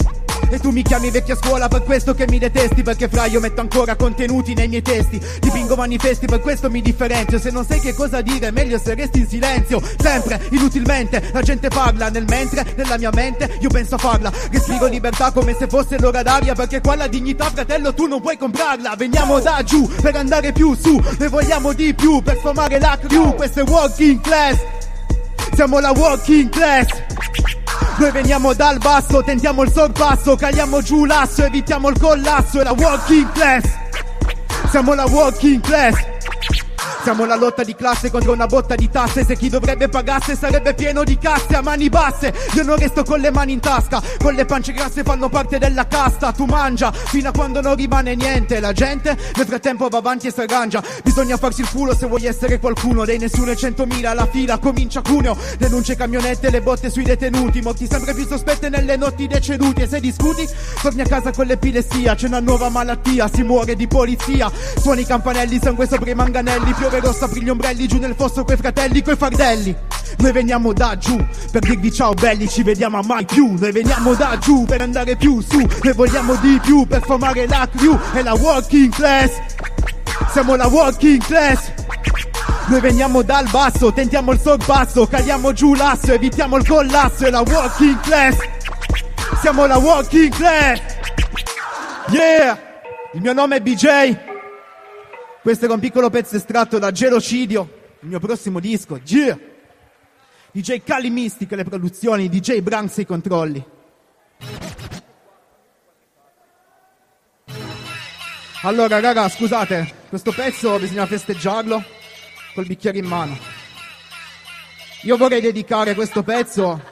e tu mi chiami vecchia scuola per questo che mi detesti Perché fra io metto ancora contenuti nei miei testi. Dipingo manifesti per questo mi differenzio. Se non sai che cosa dire meglio se resti in silenzio. Sempre, inutilmente, la gente parla Nel mentre, nella mia mente, io penso a farla. Respiro libertà come se fosse l'ora d'aria Perché qua la dignità fratello tu non puoi comprarla. Veniamo da giù per andare più su. Ne vogliamo di più per sfamare la crew. Questo è working class. Siamo la working class noi veniamo dal basso, tentiamo il sorpasso, caliamo giù l'asso, evitiamo il collasso, è la walking class. Siamo la walking class. Siamo la lotta di classe contro una botta di tasse. Se chi dovrebbe pagasse sarebbe pieno di casse a mani basse. Io non resto con le mani in tasca Con le pance grasse fanno parte della casta. Tu mangia fino a quando non rimane niente. La gente nel frattempo va avanti e si arrangia Bisogna farsi il culo se vuoi essere qualcuno. Dei nessuno e centomila la fila comincia Cuneo. Denunce camionette le botte sui detenuti. Morti sempre più sospette nelle notti deceduti. E se discuti torni a casa con l'epilessia. C'è una nuova malattia si muore di polizia. Suoni i campanelli sangue sopra i manganelli Piove rossa apri gli ombrelli giù nel fosso coi fratelli coi fardelli Noi veniamo da giù per dirvi ciao belli ci vediamo a mai più Noi veniamo da giù per andare più su Noi vogliamo di più per formare la crew E la working class Siamo la working class noi veniamo dal basso, tentiamo il sorpasso, caliamo giù l'asso, evitiamo il collasso e la walking class. Siamo la walking class. Yeah! Il mio nome è BJ. Questo era un piccolo pezzo estratto da Gelocidio, il mio prossimo disco. Yeah! DJ Cali Mystic le produzioni, DJ Branks i controlli. Allora, raga, scusate, questo pezzo bisogna festeggiarlo col bicchiere in mano. Io vorrei dedicare questo pezzo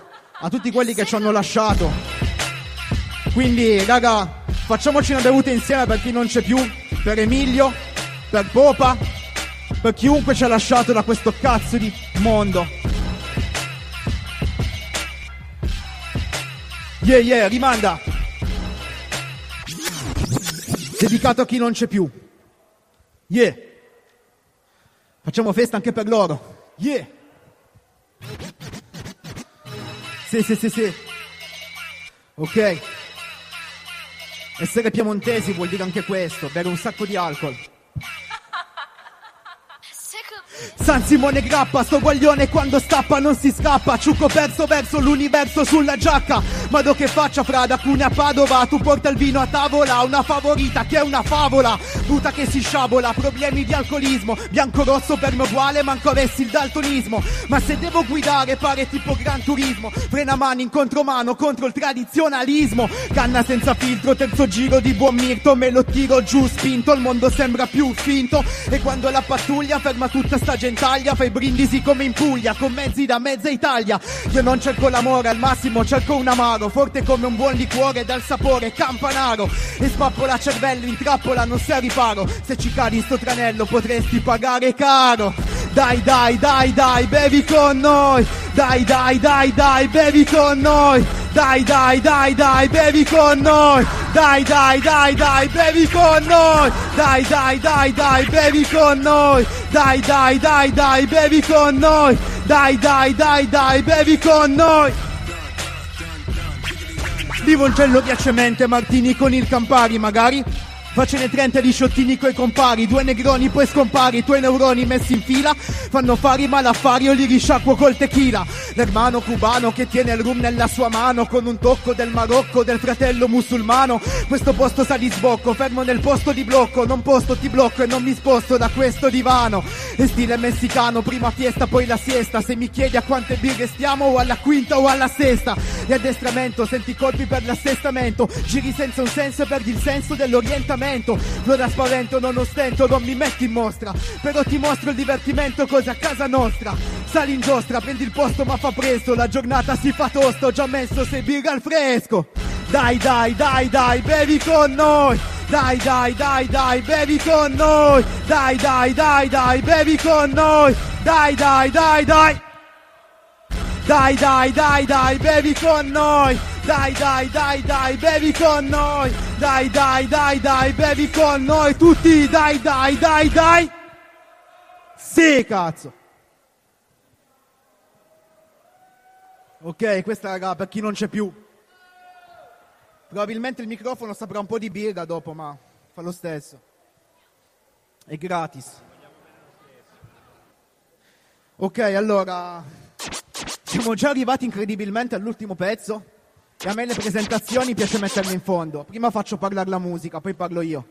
a tutti quelli che ci hanno lasciato. Quindi, raga, facciamoci una bevuta insieme per chi non c'è più, per Emilio, per Popa, per chiunque ci ha lasciato da questo cazzo di mondo. Yeah, yeah, rimanda. Dedicato a chi non c'è più. Yeah. Facciamo festa anche per loro. Yeah. Sì, sì, sì, sì. Ok. Essere piemontesi vuol dire anche questo, bere un sacco di alcol. San Simone grappa, sto guaglione quando stappa non si scappa. Ciucco perso verso l'universo sulla giacca. Ma che faccia fra da Cuneo a Padova? Tu porta il vino a tavola, una favorita che è una favola. Puta che si sciabola, problemi di alcolismo. Bianco-rosso per me uguale, manco avessi il daltonismo. Ma se devo guidare pare tipo Gran Turismo. Frena mani in contromano contro il tradizionalismo. Canna senza filtro, terzo giro di buon mirto. Me lo tiro giù spinto, il mondo sembra più finto. E quando la pattuglia ferma tutta sta gentaglia Fai brindisi come in Puglia, con mezzi da mezza Italia. Io non cerco l'amore, al massimo cerco un amaro Forte come un buon liquore dal sapore campanaro. E spappola cervello in trappola, non sei riparo. Se ci cadi in sto tranello potresti pagare caro Dai dai dai dai, bevi con noi Dai dai dai dai, bevi con noi Dai dai dai dai, bevi con noi Dai dai dai dai, bevi con noi Dai dai dai dai, bevi con noi Dai dai dai dai, bevi con noi Dai dai dai dai, bevi con noi Limoncello ghiacciamente, Martini con il Campari magari Facene 30 di sciottini coi compari Due negroni poi scompari I tuoi neuroni messi in fila Fanno fari malaffari Io li risciacquo col tequila. L'ermano cubano che tiene il rum nella sua mano Con un tocco del Marocco Del fratello musulmano. Questo posto sa di sbocco Fermo nel posto di blocco Non posto ti blocco E non mi sposto da questo divano. E stile messicano Prima fiesta poi la siesta Se mi chiedi a quante birre stiamo O alla quinta o alla sesta. E addestramento Senti colpi per l'assestamento Giri senza un senso E perdi il senso dell'orientamento Flora spavento non ostento Non mi metti in mostra Però ti mostro il divertimento Cos'è a casa nostra Sali in giostra Prendi il posto ma fa presto La giornata si fa tosto Ho già messo sei birra al fresco Dai dai dai dai Bevi con noi dai dai dai dai, bevi con noi! Dai dai dai dai, bevi con noi! Dai dai dai dai! Dai dai dai dai, bevi con noi! Dai dai dai dai, bevi con noi! Dai dai dai dai, bevi con noi! Tutti dai dai dai dai! Sì, cazzo! Ok, questa raga, per chi non c'è più. Probabilmente il microfono saprà un po' di birra dopo, ma fa lo stesso. È gratis. Ok, allora siamo già arrivati incredibilmente all'ultimo pezzo e a me le presentazioni piace metterle in fondo. Prima faccio parlare la musica, poi parlo io.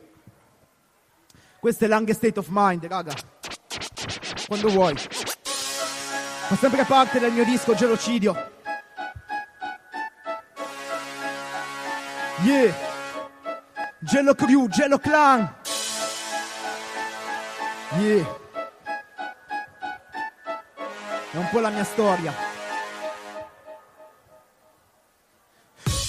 Questo è l'Ange State of Mind, raga. Quando vuoi. Fa sempre parte del mio disco Gelocidio. Yeah. Gelo Crew, Gelo Clan. Yeah. È un po' la mia storia.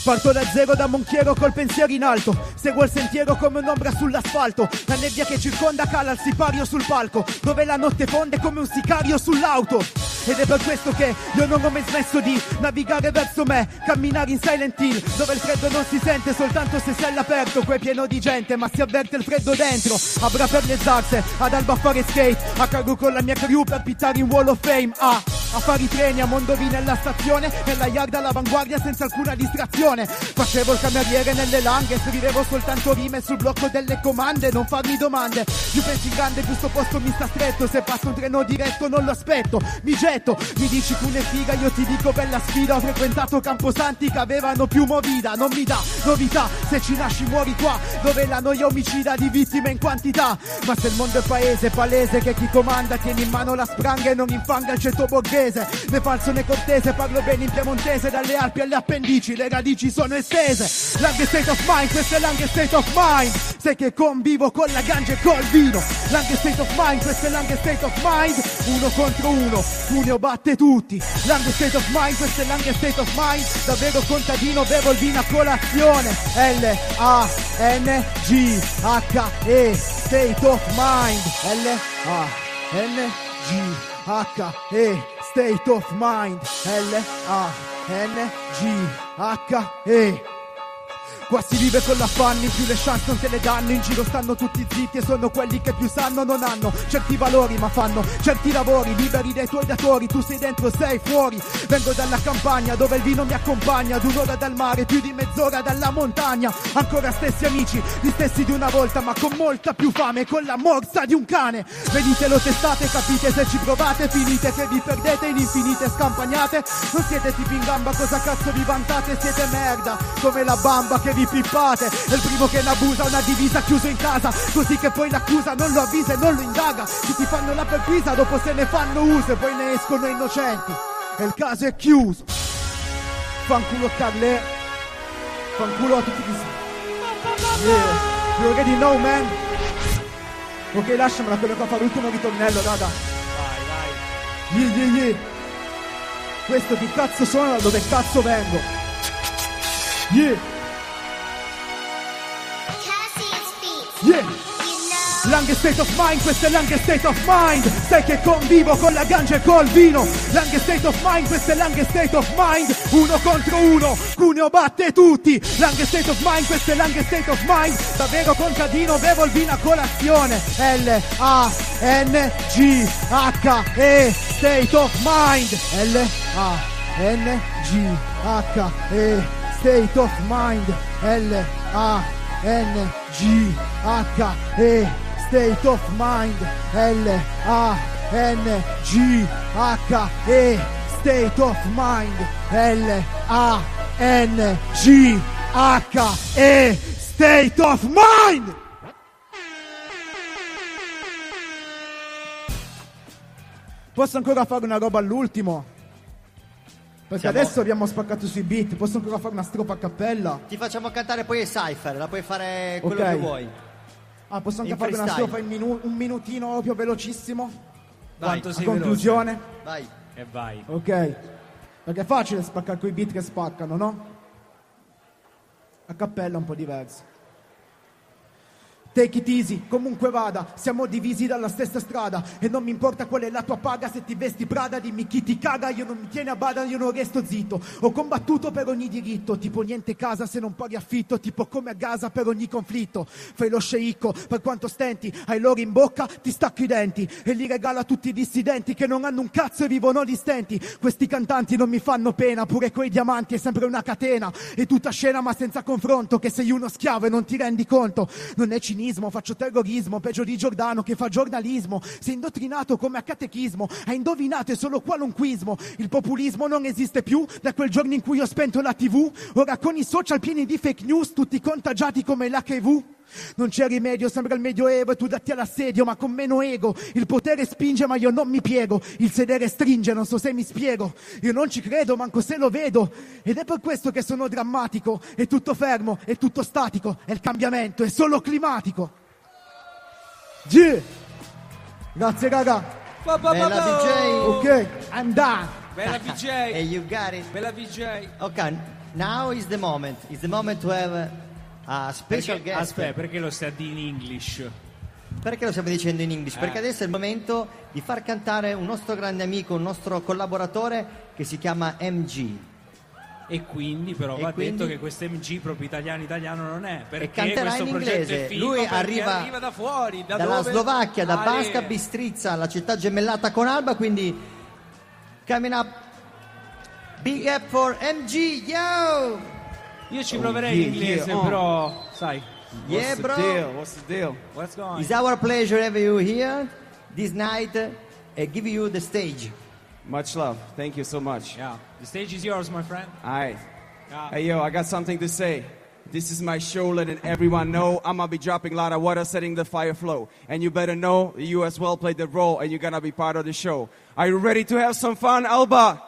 Parto da zero da monchiero col pensiero in alto Seguo il sentiero come un'ombra sull'asfalto. La nebbia che circonda cala il sipario sul palco Dove la notte fonde come un sicario sull'auto. Ed è per questo che io non ho mai smesso di navigare verso me Camminare in Silent Hill Dove il freddo non si sente soltanto se sei all'aperto Qua è pieno di gente ma si avverte il freddo dentro. Abra per le zarze, ad alba a fare skate A cargo con la mia crew per pittare in Wall of Fame. Ah, a fare i treni a Mondovì nella stazione Nella yard all'avanguardia senza alcuna distrazione. Facevo il cameriere nelle langhe Scrivevo soltanto rime sul blocco delle comande Non farmi domande. Più pensi in grande più sto posto mi sta stretto. Se passa un treno diretto non lo aspetto Mi getto, mi dici cune figa Io ti dico bella sfida. Ho frequentato camposanti che avevano più movida. Non mi dà novità Se ci nasci muori qua Dove la noia omicida di vittime in quantità. Ma se il mondo è paese palese Che chi comanda tiene in mano la spranga E non infanga il ceto borghese. Né falso né cortese Parlo bene in piemontese. Dalle Alpi alle appendici Le radici sono estese. Lang state of mind Questo è Lang state of mind. Sai che convivo con la ganja e col vino. Lang state of mind Questo è Lang state of mind. Uno contro uno Cuneo batte tutti. Lang state of mind Questo è Lang state of mind. Davvero contadino Bevo il vino a colazione. L-A-N-G-H-E State of mind. L-A-N-G-H-E State of mind. L-A-N-G-H-E Qua si vive con l'affanno, in più le chance non te le danno. In giro stanno tutti zitti e sono quelli che più sanno Non hanno certi valori ma fanno certi lavori. Liberi dai tuoi datori, tu sei dentro, sei fuori. Vengo dalla campagna dove il vino mi accompagna. Ad un'ora dal mare, più di mezz'ora dalla montagna. Ancora stessi amici, gli stessi di una volta Ma con molta più fame, con la morsa di un cane. Venitelo testate, capite se ci provate. Finite che vi perdete in infinite scampagnate. Non siete tipi in gamba, cosa cazzo vi vantate? Siete merda, come la bamba che vi pippate È il primo che ne abusa, una divisa chiuso in casa. Così che poi l'accusa non lo avvisa e non lo indaga. Chi ti fanno la perquisa dopo se ne fanno uso E poi ne escono innocenti. E il caso è chiuso. Fanculo Carle. Fanculo a tutti gli Yeah You already know man. Ok lasciamela quello che fa l'ultimo ritornello raga Vai vai. Yeah yeah yeah Questo chi cazzo sono da dove cazzo vengo? Yeah Yeah. Lang state of mind, questo è Lang state of mind. Sai che convivo con la ganja e col vino. Lang state of mind, questo è Lang state of mind. Uno contro uno, Cuneo batte tutti. Lang state of mind, questo è Lang state of mind. Davvero contadino, bevo il vino a colazione. L-A-N-G-H-E State of mind. L-A-N-G-H-E State of mind. L-A N-G-H-E State of Mind L-A-N-G-H-E State of Mind L-A-N-G-H-E State of Mind Posso ancora fare una roba all'ultimo? Perché Siamo- adesso abbiamo spaccato sui beat, posso ancora fare una strofa a cappella? Ti facciamo cantare poi il cypher, la puoi fare quello Ok. che vuoi. Ah, posso anche In fare una strofa in minu- un minutino proprio velocissimo? Quanto a sei conclusione? Vai. E vai. Ok. Perché è facile spaccare quei beat che spaccano, no? A cappella è un po' diverso. Take it easy, comunque vada, siamo divisi dalla stessa strada e non mi importa qual è la tua paga, se ti vesti Prada dimmi chi ti caga, io non mi tiene a bada, io non resto zitto. Ho combattuto per ogni diritto, tipo niente casa se non paghi affitto, tipo come a Gaza per ogni conflitto. Fai lo sceicco, per quanto stenti, hai loro in bocca, ti stacco i denti e li regala a tutti i dissidenti che non hanno un cazzo e vivono di stenti. Questi cantanti non mi fanno pena, pure quei diamanti è sempre una catena. E tutta scena ma senza confronto, che sei uno schiavo e non ti rendi conto. Non è cinismo, faccio terrorismo, peggio di Giordano che fa giornalismo. Sei indottrinato come a catechismo, hai indovinato è solo qualunquismo. Il populismo non esiste più da quel giorno in cui ho spento la TV. Ora con i social pieni di fake news, tutti contagiati come l'HIV. Non c'è rimedio, sembra il medioevo e tu datti all'assedio, ma con meno ego. Il potere spinge, ma io non mi piego. Il sedere stringe, non so se mi spiego. Io non ci credo, manco se lo vedo. Ed è per questo che sono drammatico. È tutto fermo, è tutto statico. È il cambiamento, è solo climatico. Yeah. Grazie, raga. Bella DJ. Ok, I'm done. Bella VJ. Hey, you got it. Bella VJ. Ok, now is the moment. It's the moment to have a special Perché- guest. Aspetta, perché lo stai a dire in English? Perché lo stiamo dicendo in English? Eh. Perché adesso è il momento di far cantare un nostro grande amico, un nostro collaboratore che si chiama MG. E quindi però E va quindi- detto che questo MG proprio italiano italiano non è. Perché canterà questo in progetto inglese. è figo Lui arriva arriva da fuori, da Dalla dove? Slovacchia, da Ale. Basca Bistrizza, la città gemellata con Alba, quindi coming up big up for MG, yo! Io ci proverei in inglese, però, sai. Yeah, bro. What's the deal? What's going It's our pleasure to have you here this night and give you the stage. Much love. Thank you so much. Yeah. The stage is yours, my friend. Alright. Yeah. Hey yo, I got something to say. This is my show, letting everyone know I'm gonna be dropping a lot of water, setting the fire flow. And you better know you as well played the role, and you're gonna be part of the show. Are you ready to have some fun, Alba?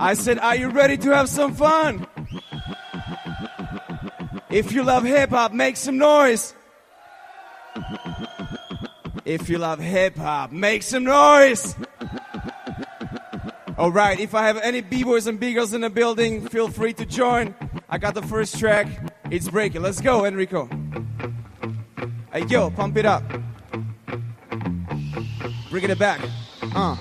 I said, Are you ready to have some fun? If you love hip hop, make some noise. If you love hip hop, make some noise. All right, if I have any b-boys and b-girls in the building, feel free to join. I got the first track. It's breaking. Let's go, Enrico. Hey, yo, pump it up. Bring it back. Uh.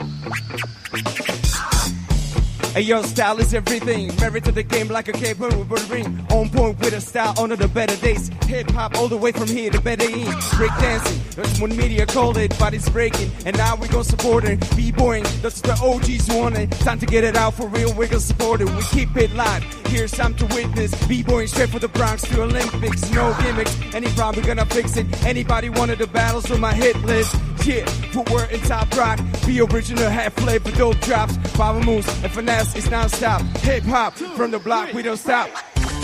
Hey yo, style is everything. Married to the game like a cape with a ring. On point with a style, honor the better days. Hip hop all the way from here to Medellin. Break dancing, that's when media called it. Bodies breaking, and now we gon' support it. B-boying, that's the OGs want. Time to get it out for real, we gon' support it. We keep it live. Here's time to witness. B-boying straight for the Bronx to Olympics. No gimmicks, any problem gonna fix it. Anybody wanted the battles on my hit list? Yeah, footwear and top rock. Be original, half flavor, dope drops. Power moves and finesse is non-stop. Hip hop from the block, we don't stop.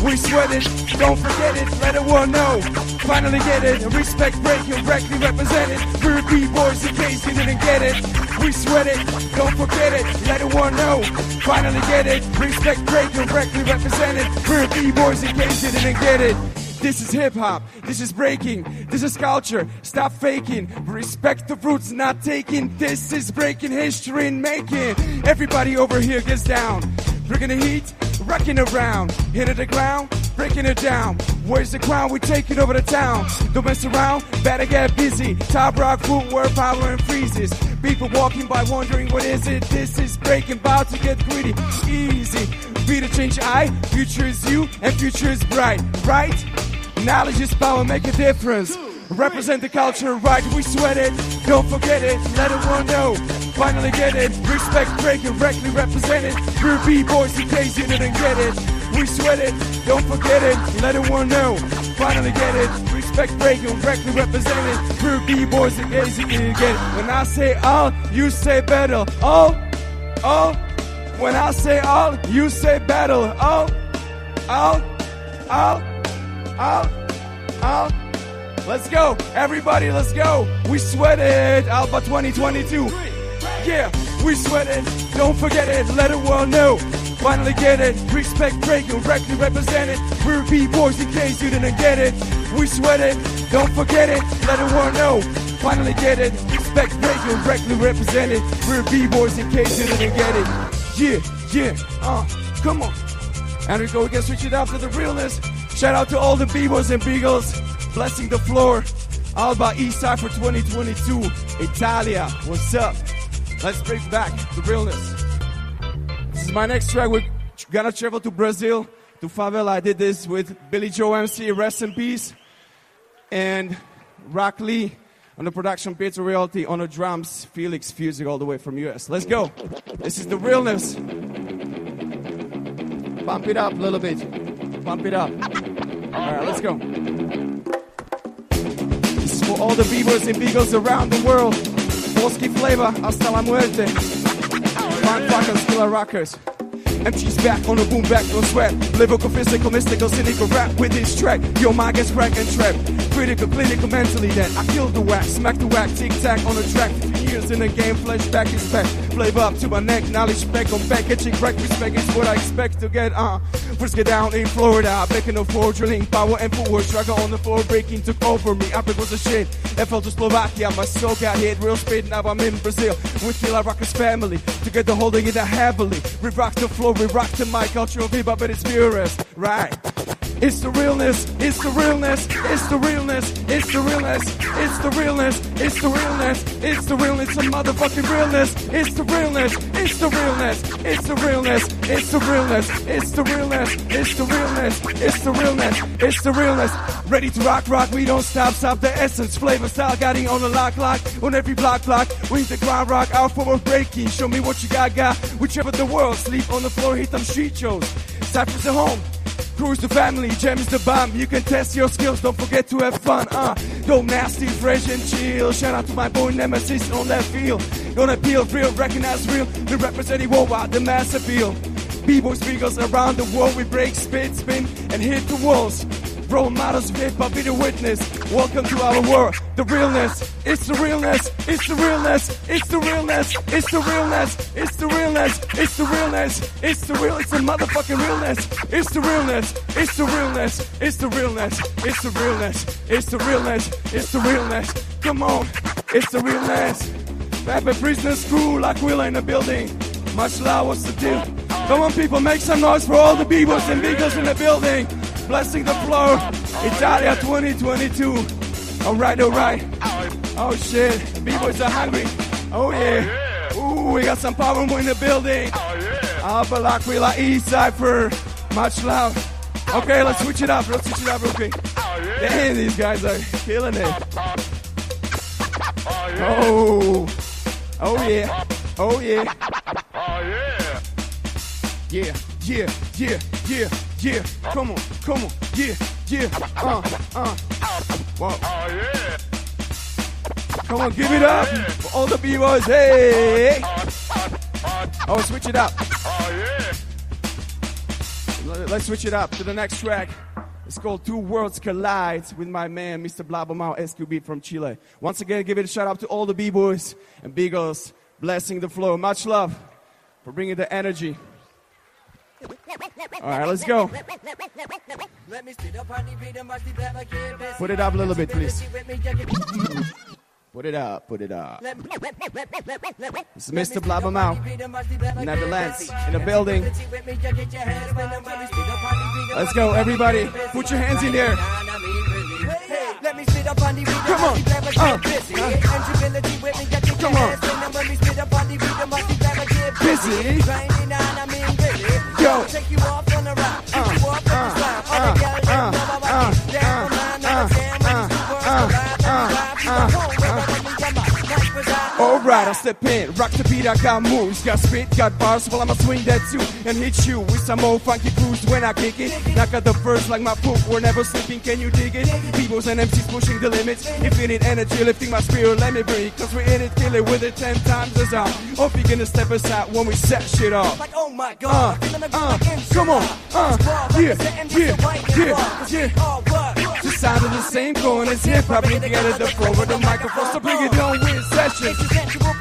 We sweat it, don't forget it, let the world know. Finally get it, respect breaking, correctly represented. We're B-boys in case you didn't get it. We sweat it, don't forget it, let the world know. Finally get it, respect breaking, correctly represented. We're B-boys in case you didn't get it. This is hip hop. This is breaking. This is culture. Stop faking. Respect the roots not taking. This is breaking history and making. Everybody over here gets down. Bringing the heat, rocking around. Hitting the ground, breaking it down. Where's the crown? We're taking over the town. Don't mess around, better get busy. Top rock, footwear, power and freezes. People walking by wondering what is it? This is breaking, about to get greedy. Easy. Be the change I, future is you, and future is bright. Right? Knowledge is power, make a difference. Represent the culture, right? We sweat it, don't forget it, let everyone know. Finally get it, respect breaking, correctly represented. We're B-boys in case you didn't get it. We sweat it, don't forget it, let everyone know. Finally get it, respect breaking, correctly represented. We're B-boys in case you didn't get it. When I say all, you say better. All, all. When I say all, you say battle. All, all, all, all, all. Let's go, everybody, let's go. We sweat it, Alba 2022. Yeah, we sweat it, don't forget it, let the world know. Finally get it, respect breaking, correctly represented. We're B-boys in case you didn't get it. We sweat it, don't forget it, let the world know. Finally get it, respect breaking, correctly represented. We're B-boys in case you didn't get it. Yeah, yeah, uh, come on. And we go can switch it up to the realness. Shout out to all the B-boys and Beagles, blessing the floor. Alba Eastside for 2022. Italia, what's up? Let's bring back the realness. This is my next track. We're gonna travel to Brazil, to favela. I did this with Billy Joe MC, rest in peace, and Rock Lee on the production, Peter Realty on the drums, Felix Fusing all the way from US. Let's go. This is the realness. Pump it up a little bit. Pump it up. All right, let's go. This is for all the beavers and beagles around the world. Polski flavor, hasta la muerte. Fun fuckers, killer rockers. MG's back on the boom back, no sweat. Lyrical, physical, mystical, cynical rap with this track. Your mind gets cracked and trapped. Critical, clinical, mentally dead. I killed the whack, smack the whack, tic tac on the track. 15 years in the game, flashback respect. Flavor up to my neck, knowledge back on back, catching crack respect is what I expect to get. Uh, first get down in Florida, back the floor, drilling power and forward, struggle on the floor, breaking took over me. Up it was a shit. I fell to Slovakia, my soul got hit real speed. Now I'm in Brazil with Killer Rockers family. Together holding it heavily. We rock the floor, we rock the mic, cultural vibe, but it's purest, right? It's the realness, it's the realness, it's the realness, it's the realness, it's the realness, it's the realness, it's the realness, a motherfucking realness, it's the realness, it's the realness, it's the realness, it's the realness, it's the realness, it's the realness, it's the realness, it's the realness. Ready to rock, rock, we don't stop, stop the essence, flavor, style, guiding on the lock, lock, on every block, block. We the grind, rock, out for breaking. Show me what you got, got. We Whichever the world, sleep on the floor, hit them street shows. Cypher's at home. Cruise the family, is the bomb. You can test your skills, don't forget to have fun. Uh, go nasty, fresh and chill. Shout out to my boy Nemesis on that field. Gonna appeal, real, recognize real. The representing worldwide, the mass appeal. B-boy speakers around the world, we break, spit, spin, and hit the walls. Role models hop, be the witness. Welcome to our world. The realness, it's the realness, it's the realness, it's the realness, it's the realness, it's the realness, it's the realness, it's the real, it's the motherfucking realness, it's the realness, it's the realness, it's the realness, it's the realness, it's the realness, it's the realness. Come on, it's the realness. Rapid prisoners crew like Willa in the building. Much love, what's the deal? Come on, people, make some noise for all the b-boys and beagles in the building. Blessing the floor. Italia 2022. All right, all right. Oh shit, b-boys are hungry. Oh yeah. Ooh, we got some power in the building. Oh yeah. Alpha L'Aquila East Cypher. Much love. Okay, let's switch it up. Let's switch it up real quick. Damn, these guys are killing it. Oh. Oh yeah. Oh yeah. Oh yeah, yeah, yeah, yeah, yeah. Yeah, come on, come on, yeah, yeah. Uh, uh. Whoa. Oh, yeah. Come on, give it up for all the b-boys. Hey. Oh, switch it up. Let- Let's switch it up to the next track. It's called Two Worlds Collide with my man, Mr. Blabomao SQB from Chile. Once again, give it a shout out to all the b-boys and b-girls blessing the flow. Much love for bringing the energy. All right, let's go. Put it up a little bit, please. Put it up, put it up. Is Mr. Blabbermouth, Netherlands, in the building. Let's go, everybody. Put your hands in there. Let me spit up on the rhythm, Come on. Uh. busy. Tangibility with me, get Come on. hands in them when we spit up on the rhythm, the clever get Busy. Yo. Take you off on the rock, take I step in, rock the beat, I got moves, got spit, got bars, well I'ma swing that too and hit you with some old funky grooves when I kick it. Knock out the verse like my poop, we're never sleeping, can you dig it? Peoples and MCs pushing the limits, infinite energy lifting my spirit, let me breathe, cause we're in it, kill it with it ten times as hard. Hope you gonna step aside when we set shit off. Like, oh my Uh, God, uh, inside. come on, uh, yeah, yeah, the white and yeah, we yeah. The sound of the same coin as hip hop, together the flow with the microphone, so bring it on with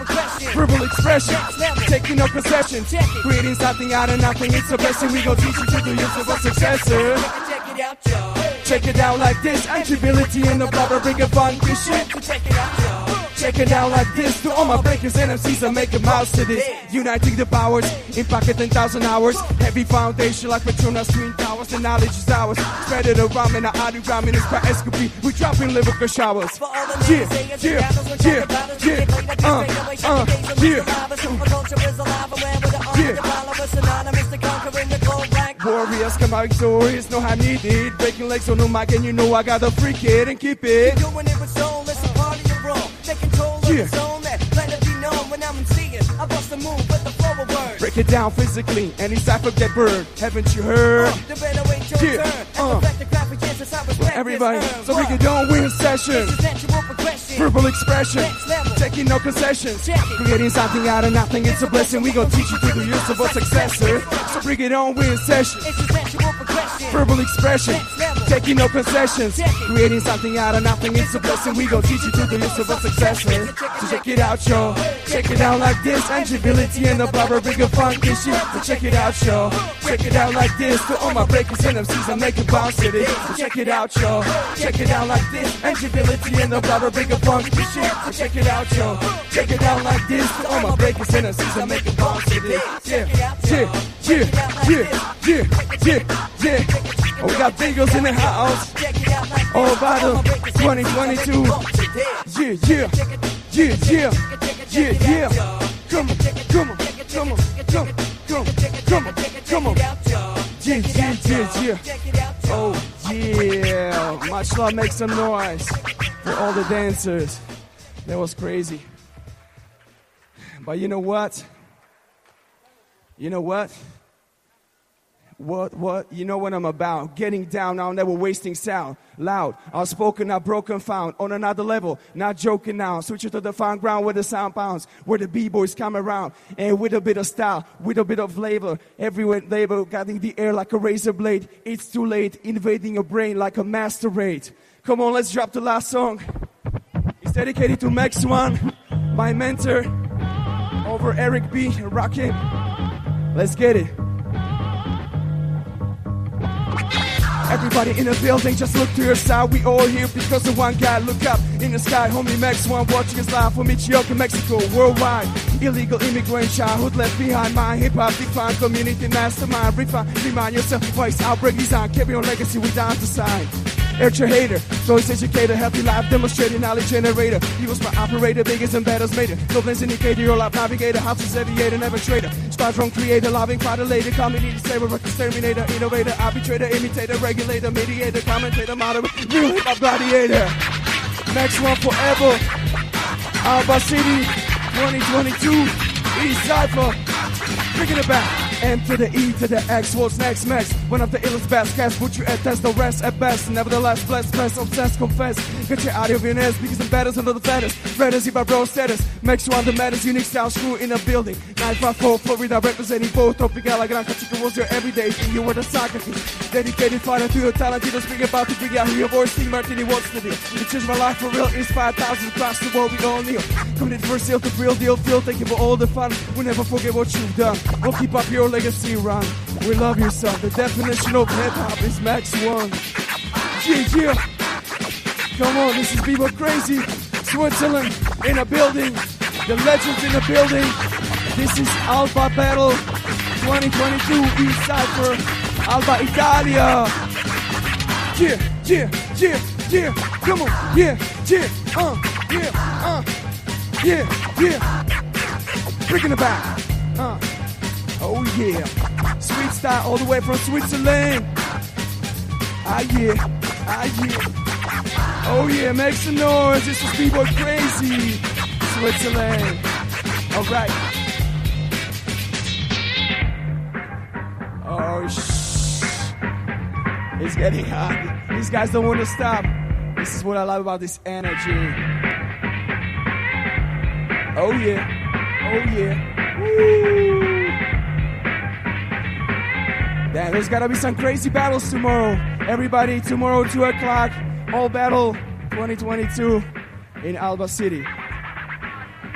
progression. Verbal expression, taking no concessions, creating something out of nothing. It's a blessing. We gon' teach you to do use of a successor. Check it out, y'all. Check it out like this, antibility in the blubber, bring a funky shit. Check it out, y'all. Check it out like this, to all my breakers and MCs make a mouse to this. Uniting the powers, impact 10,000 hours. Heavy foundation like Petronas Twin Towers, the knowledge is ours. Spread it around in the audio gram in this by SQP. We dropping lyrical showers. Yeah, yeah, yeah, yeah, uh, uh, yeah. Warriors come out victorious, know how needed. Breaking legs on the mic, and you know I gotta freak it and keep it. Doing it with soul, it's a part of your role. Take control of Yeah. the zone that let it be known when I'm seeing. I bust a move with the flow of words. Break it down physically, any cipher get burned. Haven't you heard? The better wait your Yeah, turn. uh. And perfect the graphic chances I respect Everybody, so we can don't win session. Verbal expression, taking no concessions. Creating something out of nothing, it's a blessing. We gon' teach you through the use of a successor. So bring it on, win session. Verbal expression, taking no concessions. Creating something out of nothing, it's a blessing. We gon' teach you to the use of a successor. So check it out, yo. Check it out like this. Angibility and the barber, bigger funky shit. So check it out, yo. Check it out like this. To all my breakers and MCs, I make it bounce city. So check it out, yo. Check it out like this. Angibility and the barber, bigger funky shit. So check it out, yo. Check it out like this. To all my breakers and MCs, I make it bounce city. Yeah, yeah, yeah, yeah, yeah, yeah, yeah. Oh, we got Bengals in the house. Oh, bottom 2022. Yeah, yeah, yeah, yeah, yeah, yeah. Come on, come on, come on, come come come come on. Yeah, yeah, yeah, yeah. Oh, yeah. Much love, make some noise for all the dancers. That was crazy. But you know what? You know what? What, what? You know what I'm about. Getting down now, never wasting sound. Loud, outspoken, not broken, found. On another level, not joking now. Switch it to the fine ground where the sound bounce. Where the B-boys come around. And with a bit of style, with a bit of flavor. Everywhere labor, guiding the air like a razor blade. It's too late, invading your brain like a master raid. Come on, let's drop the last song. It's dedicated to Max One, my mentor. Over Eric B. Rockin'. Let's get it. Everybody in the building, just look to your side. We all here because of one guy. Look up in the sky, homie Max One watching us live from Michioka, Mexico, worldwide. Illegal immigrant childhood left behind. My hip hop defined community mastermind. Refine, remind yourself, voice outbreak design. Carry on legacy we down to sign. Your hater, choice educator, healthy life demonstrating knowledge generator. He was my operator, biggest and baddest mater. No plans indicator, your life navigator, houses aviator, never trader. Squadron creator, loving fighter community saver, exterminator, innovator, arbitrator, imitator, regulator, mediator, commentator, moderator, real hip hop gladiator. Next one forever. Alba City, 2022, East Cypher. Bringing it back. M to the E to the X, what's next, Max? One of the illest best cats, put you at test, the rest at best. Nevertheless, blessed, blessed, obsessed, confess. Get your of your nest because I'm better under the fattest. Fantasy by bro status. Makes you on the matters, unique style, screw in a building. 954 Florida representing both. Tropical, La Gran Chica was your everyday thing. You were the Socrates. Dedicated fighter to your talent, you don't speak about to figure out who your voice, Steve Martini wants to be. It changed my life for real, inspired thousands across the world, we all kneel. Committed for sale to real deal, feel, thank you for all the fun. We'll never forget what you've done. We'll keep up your legacy run. We love you, son. The definition of hip hop is Max One. Yeah, yeah. Come on, this is Bebo Crazy. Switzerland in a building. The legends in a building. This is Alpha Battle 2022 East Cypher. Alba Italia. Yeah, yeah, yeah, yeah. Come on, yeah, yeah, uh, yeah, uh, yeah, yeah. Bringing it back. Uh. Oh yeah, sweet style all the way from Switzerland. Ah yeah, ah yeah. Oh yeah, make some noise. This is B-Boy Crazy, Switzerland. All right. Oh shh. It's getting hot. These guys don't want to stop. This is what I love about this energy. Oh yeah, oh yeah. Woo. Damn, there's gotta be some crazy battles tomorrow. Everybody, tomorrow, 2 o'clock, all battle 2022 in Alba City.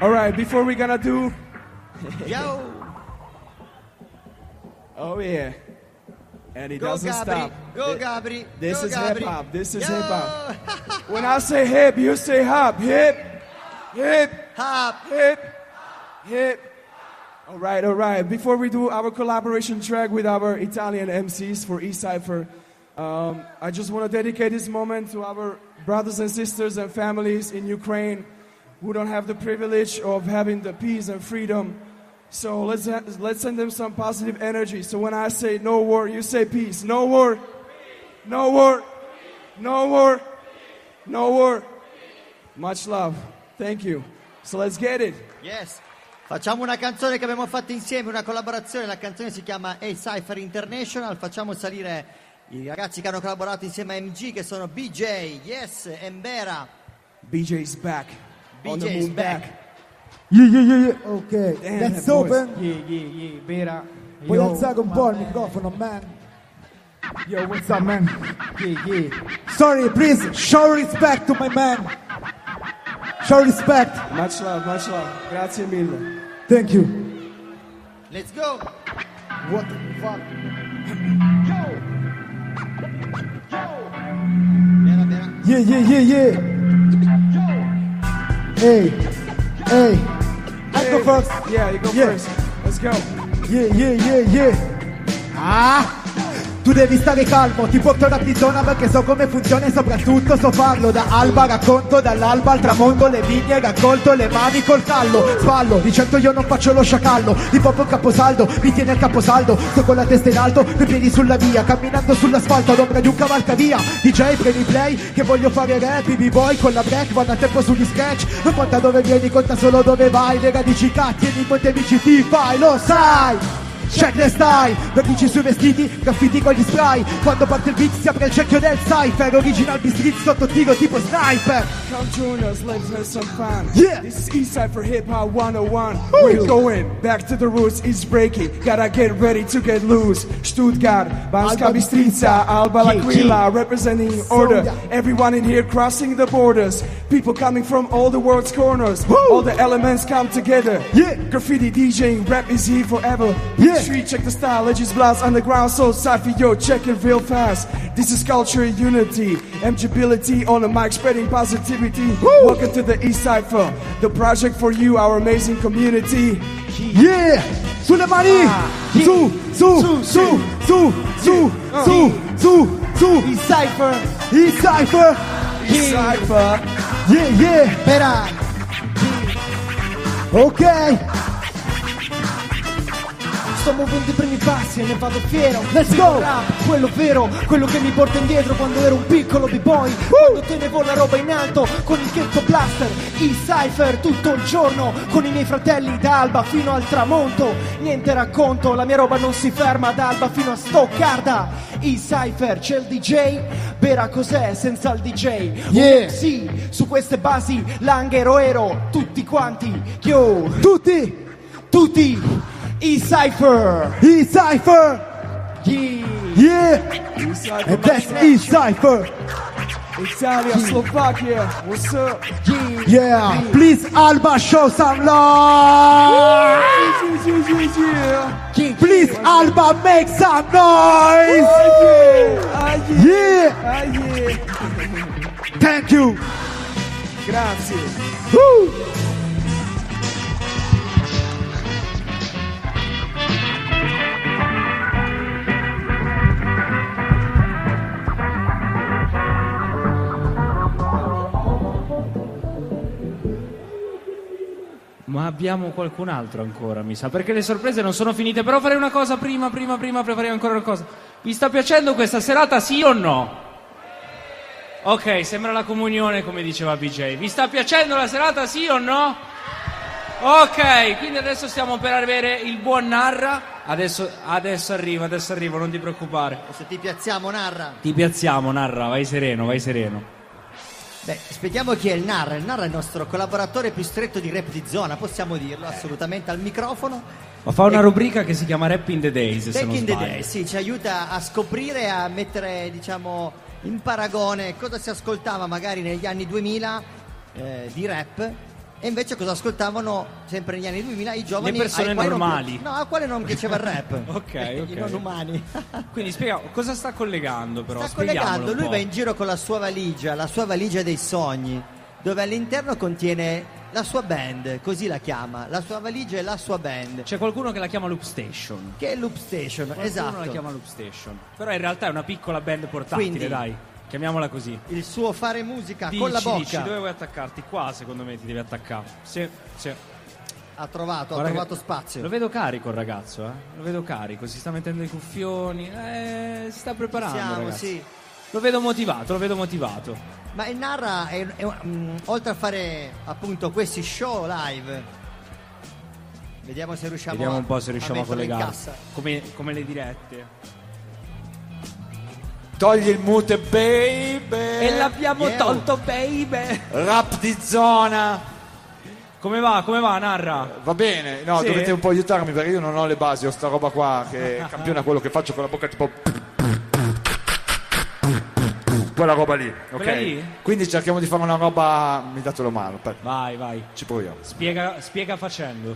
Alright, before we gonna do. (laughs) Yo! Oh, yeah. And it Go doesn't Gabri, stop. go Gabri, This go is hip hop. This is hip hop. (laughs) when I say hip, you say hop. Hip, hip, hop, hip, hip. All right, all right. Before we do our collaboration track with our Italian MCs for East Cypher, um, I just want to dedicate this moment to our brothers and sisters and families in Ukraine who don't have the privilege of having the peace and freedom. So let's ha- let's send them some positive energy. So when I say no war, you say peace. No war. No war. No war. No war. Much love. Thank you. So let's get it. Yes. Facciamo una canzone che abbiamo fatto insieme, una collaborazione, la canzone si chiama A Cypher International, facciamo salire i ragazzi che hanno collaborato insieme a MG che sono BJ, Yes, Embera. BJ's back. On the BJ is moon back. back. Yeah, yeah, yeah, yeah. Ok, Damn, let's that voice. open. Yeah, yeah, yeah, Vera. Puoi Yo, alzare un po' il microfono, man. Yo, what's up, man? Yeah, yeah. Sorry, please show respect to my man. Show respect. Much love, much love. Grazie mille. Thank you. Let's go. What the fuck? Yo. Yo. Yeah, yeah, yeah, yeah. Hey, hey. I go first. Yeah, you go Yeah. first. Let's go. Yeah, yeah, yeah, yeah. Ah! Devi stare calmo, ti porto da zona perché so come funziona e soprattutto so farlo. Da alba racconto, dall'alba al tramonto Le vigne raccolto, le mani col callo Spallo, di certo io non faccio lo sciacallo. Di proprio caposaldo, mi tiene il caposaldo. Sto con la testa in alto, coi piedi sulla via Camminando sull'asfalto ad ombra di un cavalcavia. DJ prendi play, che voglio fare rap I b-boy con la break vanno a tempo sugli sketch. Non conta dove vieni, conta solo dove vai Le radici catti e i pontefici ti fai, lo sai Check the style, vernici sui vestiti, graffiti con gli spray Quando parte il beat si apre il cerchio del cypher Original B-Street sotto tiro tipo sniper Come join us, let's have some fun. Yeah. This is Eastside for Hip Hop 101. We're going back to the roots, it's breaking. Gotta get ready to get loose. Stuttgart, Banska Alba Bystrica, Alba L'Aquila, representing order. Everyone in here crossing the borders. People coming from all the world's corners. All the elements come together. Yeah. Graffiti DJing, rap is here forever. Yeah. Street, check the style, Legends Blast underground, so Safi, yo, check it real fast. This is culture unity, MGbility on the mic, spreading positivity. Welcome to the East Cypher, the project for you, our amazing community. Yeah! Sulle mani! Ah, su, su, su, su, su, su, su, su! Il cypher! Il cypher! East Cypher. Yeah, yeah! Spera! Ok! Sto muovendo i primi passi e ne vado fiero Let's go! il rap, quello vero, quello che mi porta indietro quando ero un piccolo b-boy Quando tenevo la roba in alto con il ghetto blaster I cypher tutto il giorno con i miei fratelli da alba fino al tramonto Niente racconto, la mia roba non si ferma da alba fino a Stoccarda I cypher, c'è il DJ, Bera cos'è senza il DJ? Yeah. Sì, su queste basi Langhero ero, tutti quanti, yo Tutti! Tutti, i cypher Il cypher! Yeah. Yeah! East Cypher, And that's il cypher! Italia, Slovakia, what's up? Yeah! Please Alba show some love! Yeah, yeah, yeah, yeah. Please Alba make some noise! Ah, yeah. Yeah! Ah, yeah. Thank you! Grazie. Woo! Ma abbiamo qualcun altro ancora, mi sa, perché le sorprese non sono finite. Però farei una cosa prima, prima, prima, farei ancora una cosa. Vi sta piacendo questa serata, sì o no? Ok, sembra la comunione, come diceva BJ. Vi sta piacendo la serata, sì o no? Ok, quindi adesso stiamo per avere il buon Narra. Adesso, adesso arrivo, adesso arrivo, non ti preoccupare. Se ti piazziamo, narra. Ti piazziamo, Narra, vai sereno, vai sereno. Beh, spieghiamo chi è il Narra. Il Narra è il nostro collaboratore più stretto di rap di zona, possiamo dirlo assolutamente al microfono. Ma fa una E- rubrica che si chiama Rap in the Days, non in the sbaglio. day, sì, ci aiuta a scoprire e a mettere, diciamo, in paragone cosa si ascoltava magari negli anni 2000 eh, di rap e invece cosa ascoltavano sempre negli anni 2000 i giovani Le persone non normali. pi- no, a quale non piaceva il (laughs) rap. Ok, (laughs) I ok. non umani. (laughs) Quindi spiega cosa sta collegando però? Sta collegando, lui va in giro con la sua valigia, la sua valigia dei sogni, dove all'interno contiene la sua band, così la chiama, la sua valigia e la sua band. C'è qualcuno che la chiama Loop Station. Che è Loop Station, Qualcuno esatto. la chiama Loop Station. Però in realtà è una piccola band portatile, Quindi- dai. Chiamiamola così. Il suo fare musica Dici, con la bocca. dici, dove vuoi attaccarti? Qua, secondo me, ti devi attaccare. Sì, sì. Ha trovato, Guarda ha che- trovato spazio. Lo vedo carico il ragazzo, eh. Lo vedo carico, si sta mettendo i cuffioni, eh, si sta preparando, Siamo, ragazzi. sì. Lo vedo motivato, lo vedo motivato. Ma il Narra, è, è- mm, oltre a fare appunto questi show live, vediamo se riusciamo, Vediamo un po' se a riusciamo a, in collegare. Come, come le dirette. Togli il mute, baby. E l'abbiamo Yeah. tolto, baby. Rap di zona. Come va? Come va, Narra? Va bene, no, Sì? dovete un po' aiutarmi perché io non ho le basi, ho sta roba qua che (laughs) campiona quello che faccio con la bocca tipo... quella roba lì, ok? Quella lì? Quindi cerchiamo di fare una roba. Mi datelo mano. per- Vai, vai. Ci proviamo. Spiega, spiega facendo.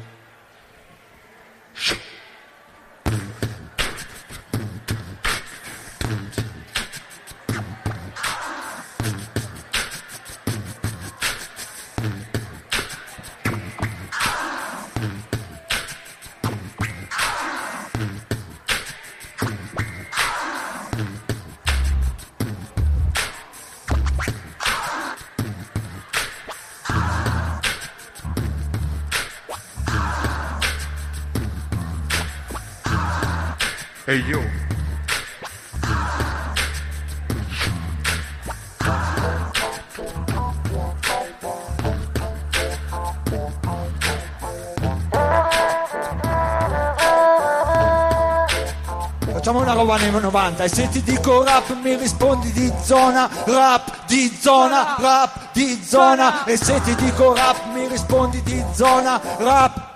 Nei 90 e se ti dico rap mi rispondi di zona, rap di zona, rap di zona e se ti dico rap mi rispondi di zona, rap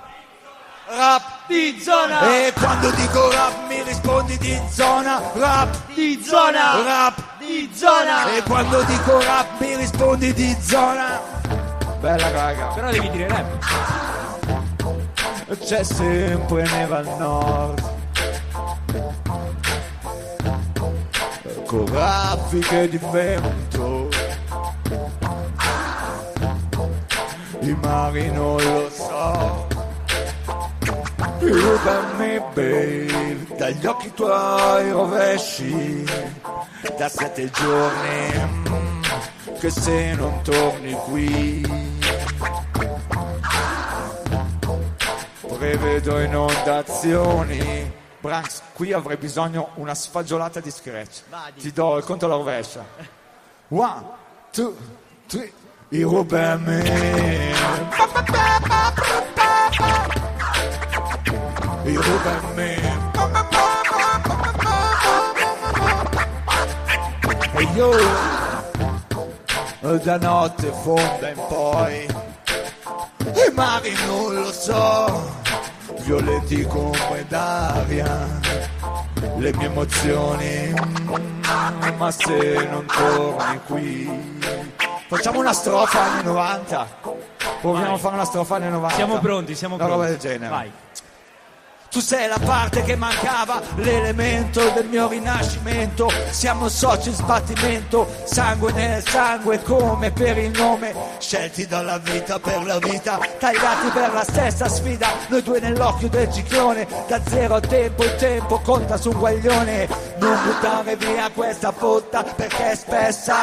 rap di zona e quando dico rap mi rispondi di zona, rap di zona rap di zona e quando dico rap mi rispondi di zona. Bella raga. Però devi dire rap. C'è sempre neve al nord. Con raffiche di vento. I mari non lo so. Più per me, babe, dagli occhi tuoi rovesci, da sette giorni, mm, che se non torni qui, prevedo inondazioni. Branks, qui avrei bisogno una sfagiolata di scratch. Ti do il conto alla rovescia. One, two, three. I me. I me. E io da notte fonda in poi i mari non lo so violenti come d'aria le mie emozioni ma se non torni qui facciamo una strofa anni 90 proviamo Vai. a fare una strofa anni 90 Siamo pronti, siamo una pronti. roba del genere Vai. Tu sei la parte che mancava, l'elemento del mio rinascimento. Siamo soci in sbattimento, sangue nel sangue come per il nome. Scelti dalla vita per la vita, tagliati per la stessa sfida. Noi due nell'occhio del ciclone, da zero a tempo il tempo conta su un guaglione. Non buttare via questa fotta perché è spessa.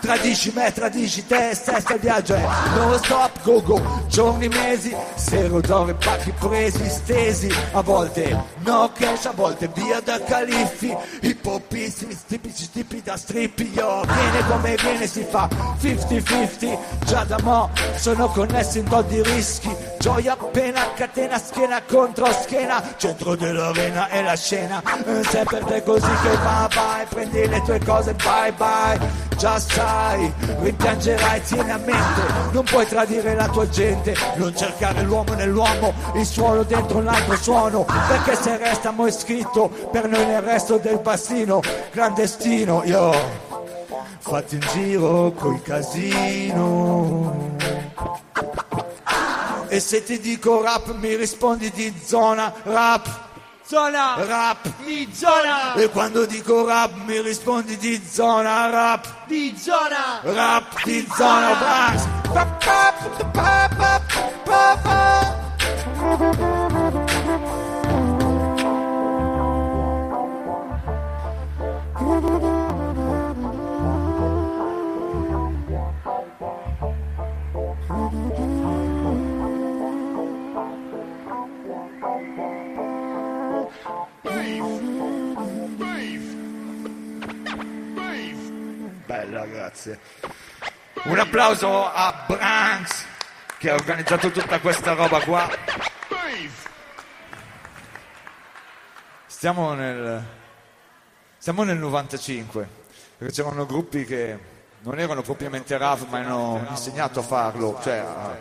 Tradisci me, tradisci te stessa, viaggio è no stop, go go. Giorni, mesi, zero d'oro e pacchi presi, stesi. A volte no cash, a volte via da califfi. I popissimi, tipici tipi da strip. Io viene come viene, si fa 50-50. Già da mo' sono connessi in do di rischi. Gioia appena, catena, schiena contro schiena. Centro dell'arena è la scena. Eh, Se per te così che va, vai, prendi le tue cose, bye bye. Già sai, rimpiangerai, tieni a mente, non puoi tradire la tua gente, non cercare l'uomo nell'uomo, il suono dentro un altro suono, perché se resta mo' scritto per noi nel resto del bastino, clandestino, io, fatti in giro coi casino. E se ti dico rap mi rispondi di zona, rap, zona, rap, di zona. E quando dico rap mi rispondi di zona, rap, di zona. Rap di zona, Brax. Bella, grazie. Un applauso a Branks che ha organizzato tutta questa roba qua. Stiamo nel, siamo nel 95, perché c'erano gruppi che non erano propriamente rap, ma hanno insegnato a farlo, cioè ha-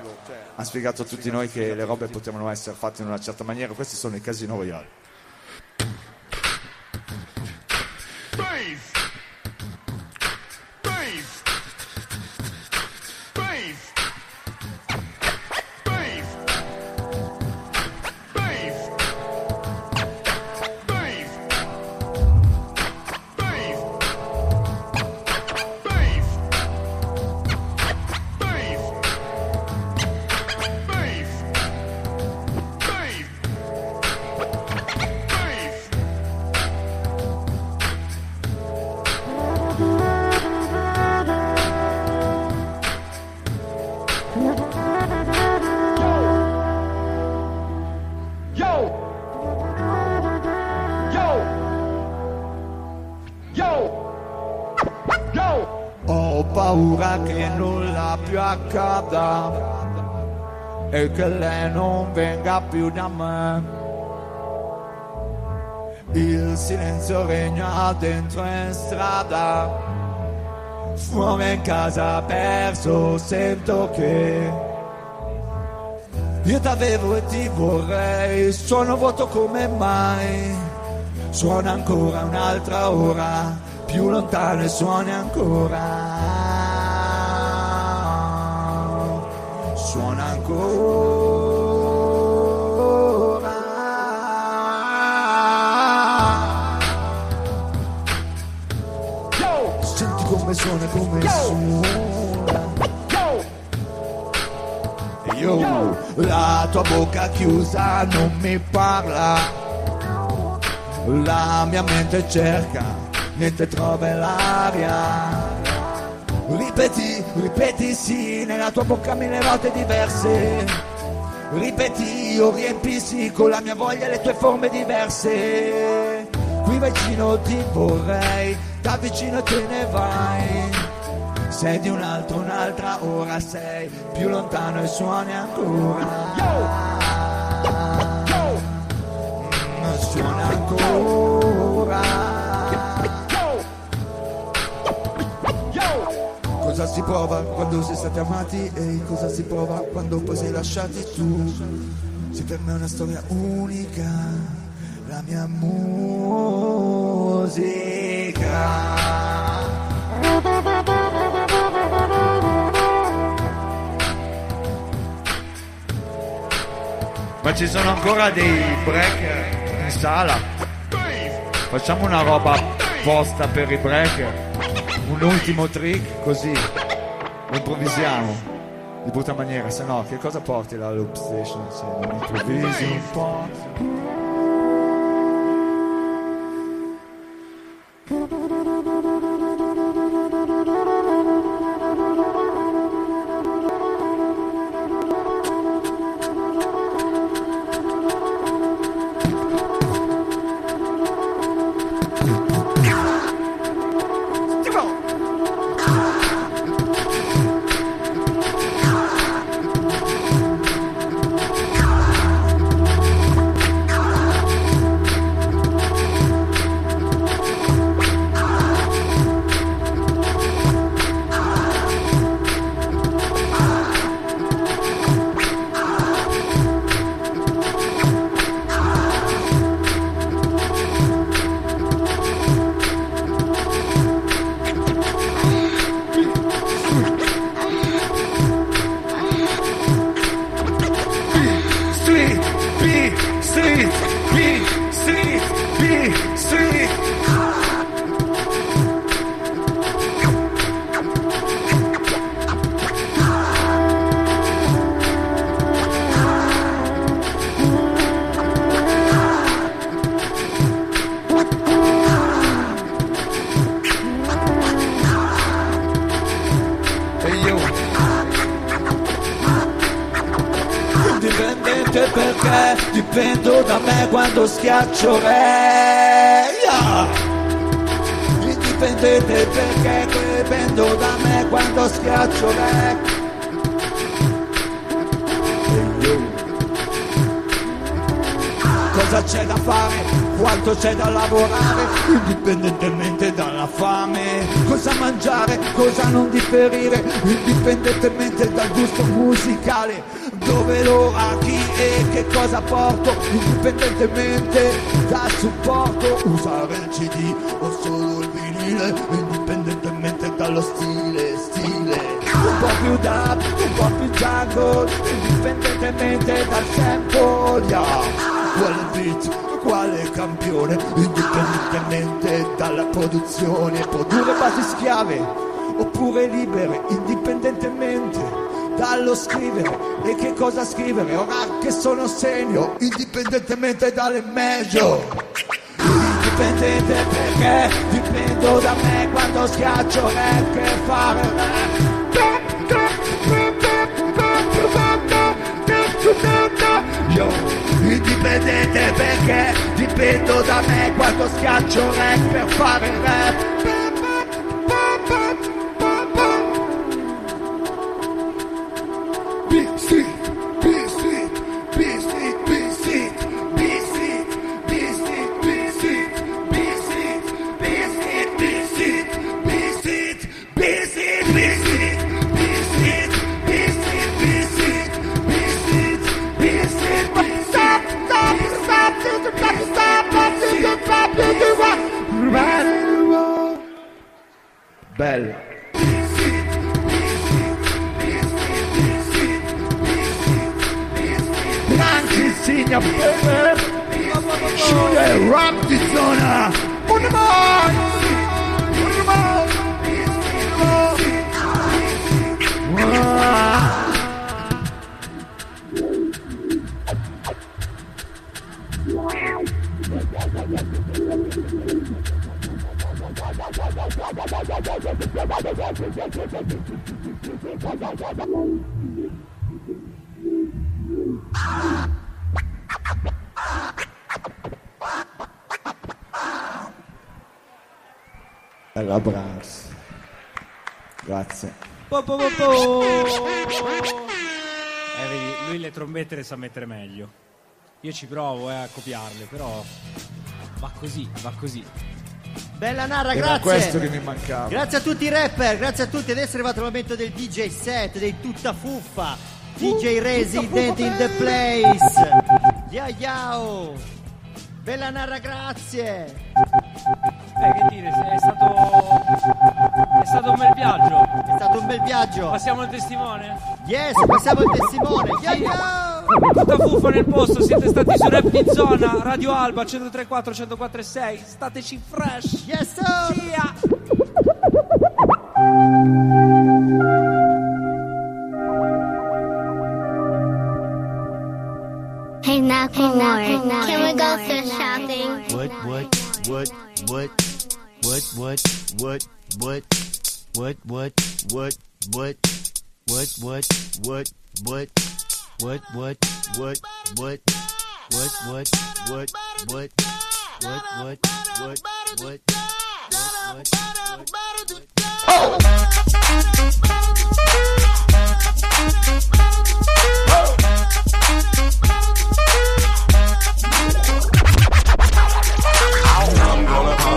hanno spiegato a tutti noi che le robe potevano essere fatte in una certa maniera. Questi sono i Casino Royale. paura e che lei non venga più da me. Il silenzio regna dentro in strada, fuori in casa perso, sento che io t'avevo e ti vorrei, sono vuoto come mai, suona ancora un'altra ora, più lontano e suoni ancora, suona ancora. Senti come suona, come suona. Io, la tua bocca chiusa non mi parla, la mia mente cerca, niente trova l'aria. Ripeti, ripeti sì, nella tua bocca mille volte diverse. Ripeti, io riempi sì con la mia voglia le tue forme diverse. Qui vicino ti vorrei, da vicino te ne vai. Sei di un altro, un'altra ora sei più lontano e suoni ancora. Mm, Suona ancora. Cosa si prova quando si stati amati e cosa si prova quando poi sei lasciati tu? Se per me è una storia unica, la mia musica. Ma ci sono ancora dei breaker in sala. Facciamo una roba apposta per i breaker. Un ultimo trick così. Improvvisiamo. Di brutta maniera, se no che cosa porti la loop station se non improvvisi un po'? Cosa scrivere, ora che sono segno, indipendentemente dalle major. Indipendente perché dipendo da me quando schiaccio rap che fare indipendente perché dipendo da me quando schiaccio rap per fare rap. Sa mettere meglio. Io ci provo eh, a copiarle, però va così, va così. Bella Narra, Era grazie. questo che mi mancava. Grazie a tutti i rapper, grazie a tutti. Adesso è arrivato il momento del DJ set, dei tutta fuffa. DJ Resident in the place. Yao yao. Bella Narra, grazie. Eh, che dire, è stato. È stato un bel viaggio. È stato un bel viaggio. Passiamo il testimone? Yes, passiamo il testimone. Yao yao. Tutta fuffa nel posto, siete stati su Rap di Zona, Radio Alba 103.4, 104.6, stateci fresh. Yes sir. Cia. Hey Nakamura, can we go thrift shopping? What, what, what, what, what, what, what, what, what, what, what, what, what, what, what, what, what, what, what, what, what, what, what, what, what, what, what, I'm oh!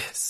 Yes.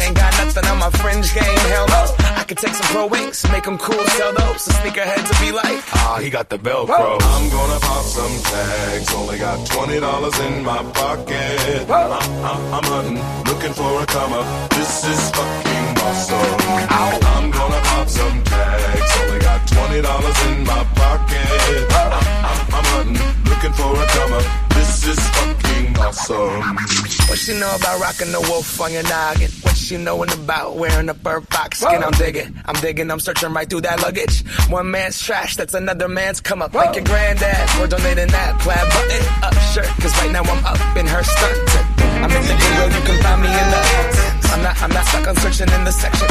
ain't got nothing on my fringe game. Hell no. I could take some pro wings, make them cool, sell those. So sneakerheads to be like, ah, he got the Velcro. I'm gonna pop some tags. Only got twenty dollars in my pocket. I'm, I'm, uh, uh, I'm hunting, looking for a come up. This is fucking awesome. I'm gonna pop some tags. Only got twenty dollars in my pocket. I'm, uh, I'm, I'm hunting, looking for a come up. This is fucking awesome. What she know about rocking the wolf on your noggin? What she knowin' about wearing a fur fox skin? I'm digging, I'm digging, I'm searching right through that luggage. One man's trash, that's another man's come up. Like your granddad, we're donating that plaid button up shirt. Cause right now I'm up in her skirt. I'm in the Goodwill, you can find me in the. I'm not, I'm not stuck on searching in the section.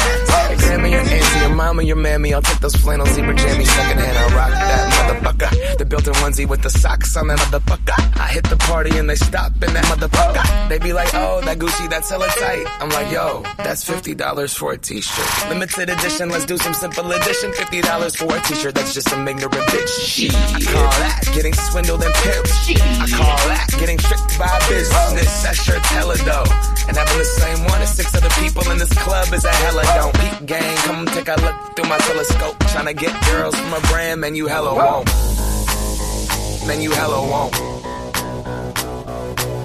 Your grandma, your auntie, your mama, your mammy. I'll take those flannel zebra jammies secondhand. I'll rock that motherfucker. The built-in onesie with the socks on that motherfucker. I hit the party and they stop in that motherfucker. They be like, oh, that Gucci, that's hella tight. I'm like, yo, that's fifty dollars for a t-shirt. Limited edition, let's do some simple edition. Fifty dollars for a t-shirt, that's just some ignorant bitch. Shit. I call that getting swindled and pimped. I call that getting tricked by business. That shirt's hella dope. And having the same one as six other people in this club is a hella don't. Peep gang, come take a look through my telescope. Trying to get girls from a brand, man, you hella won't. Man, you hella won't.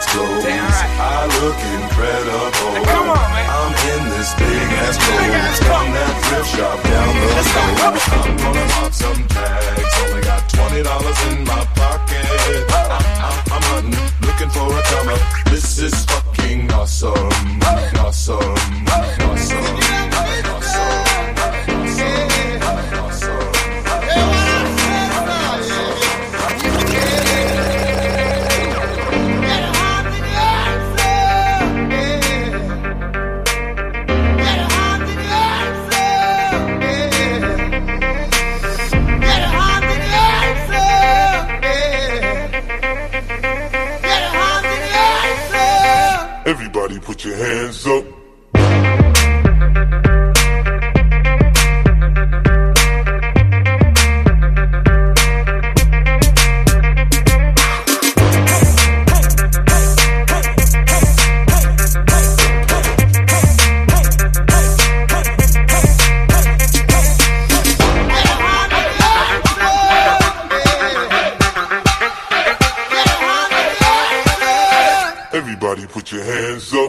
ass clothes. Right. I look incredible. Come on, man. I'm in this big ass clothes from that thrift shop down the road. I'm gonna pop some tags. Only got twenty dollars in my pocket. I, I, I'm hunting, looking for a comer. This is fucking awesome, awesome, awesome. hands up. Everybody put your hands up.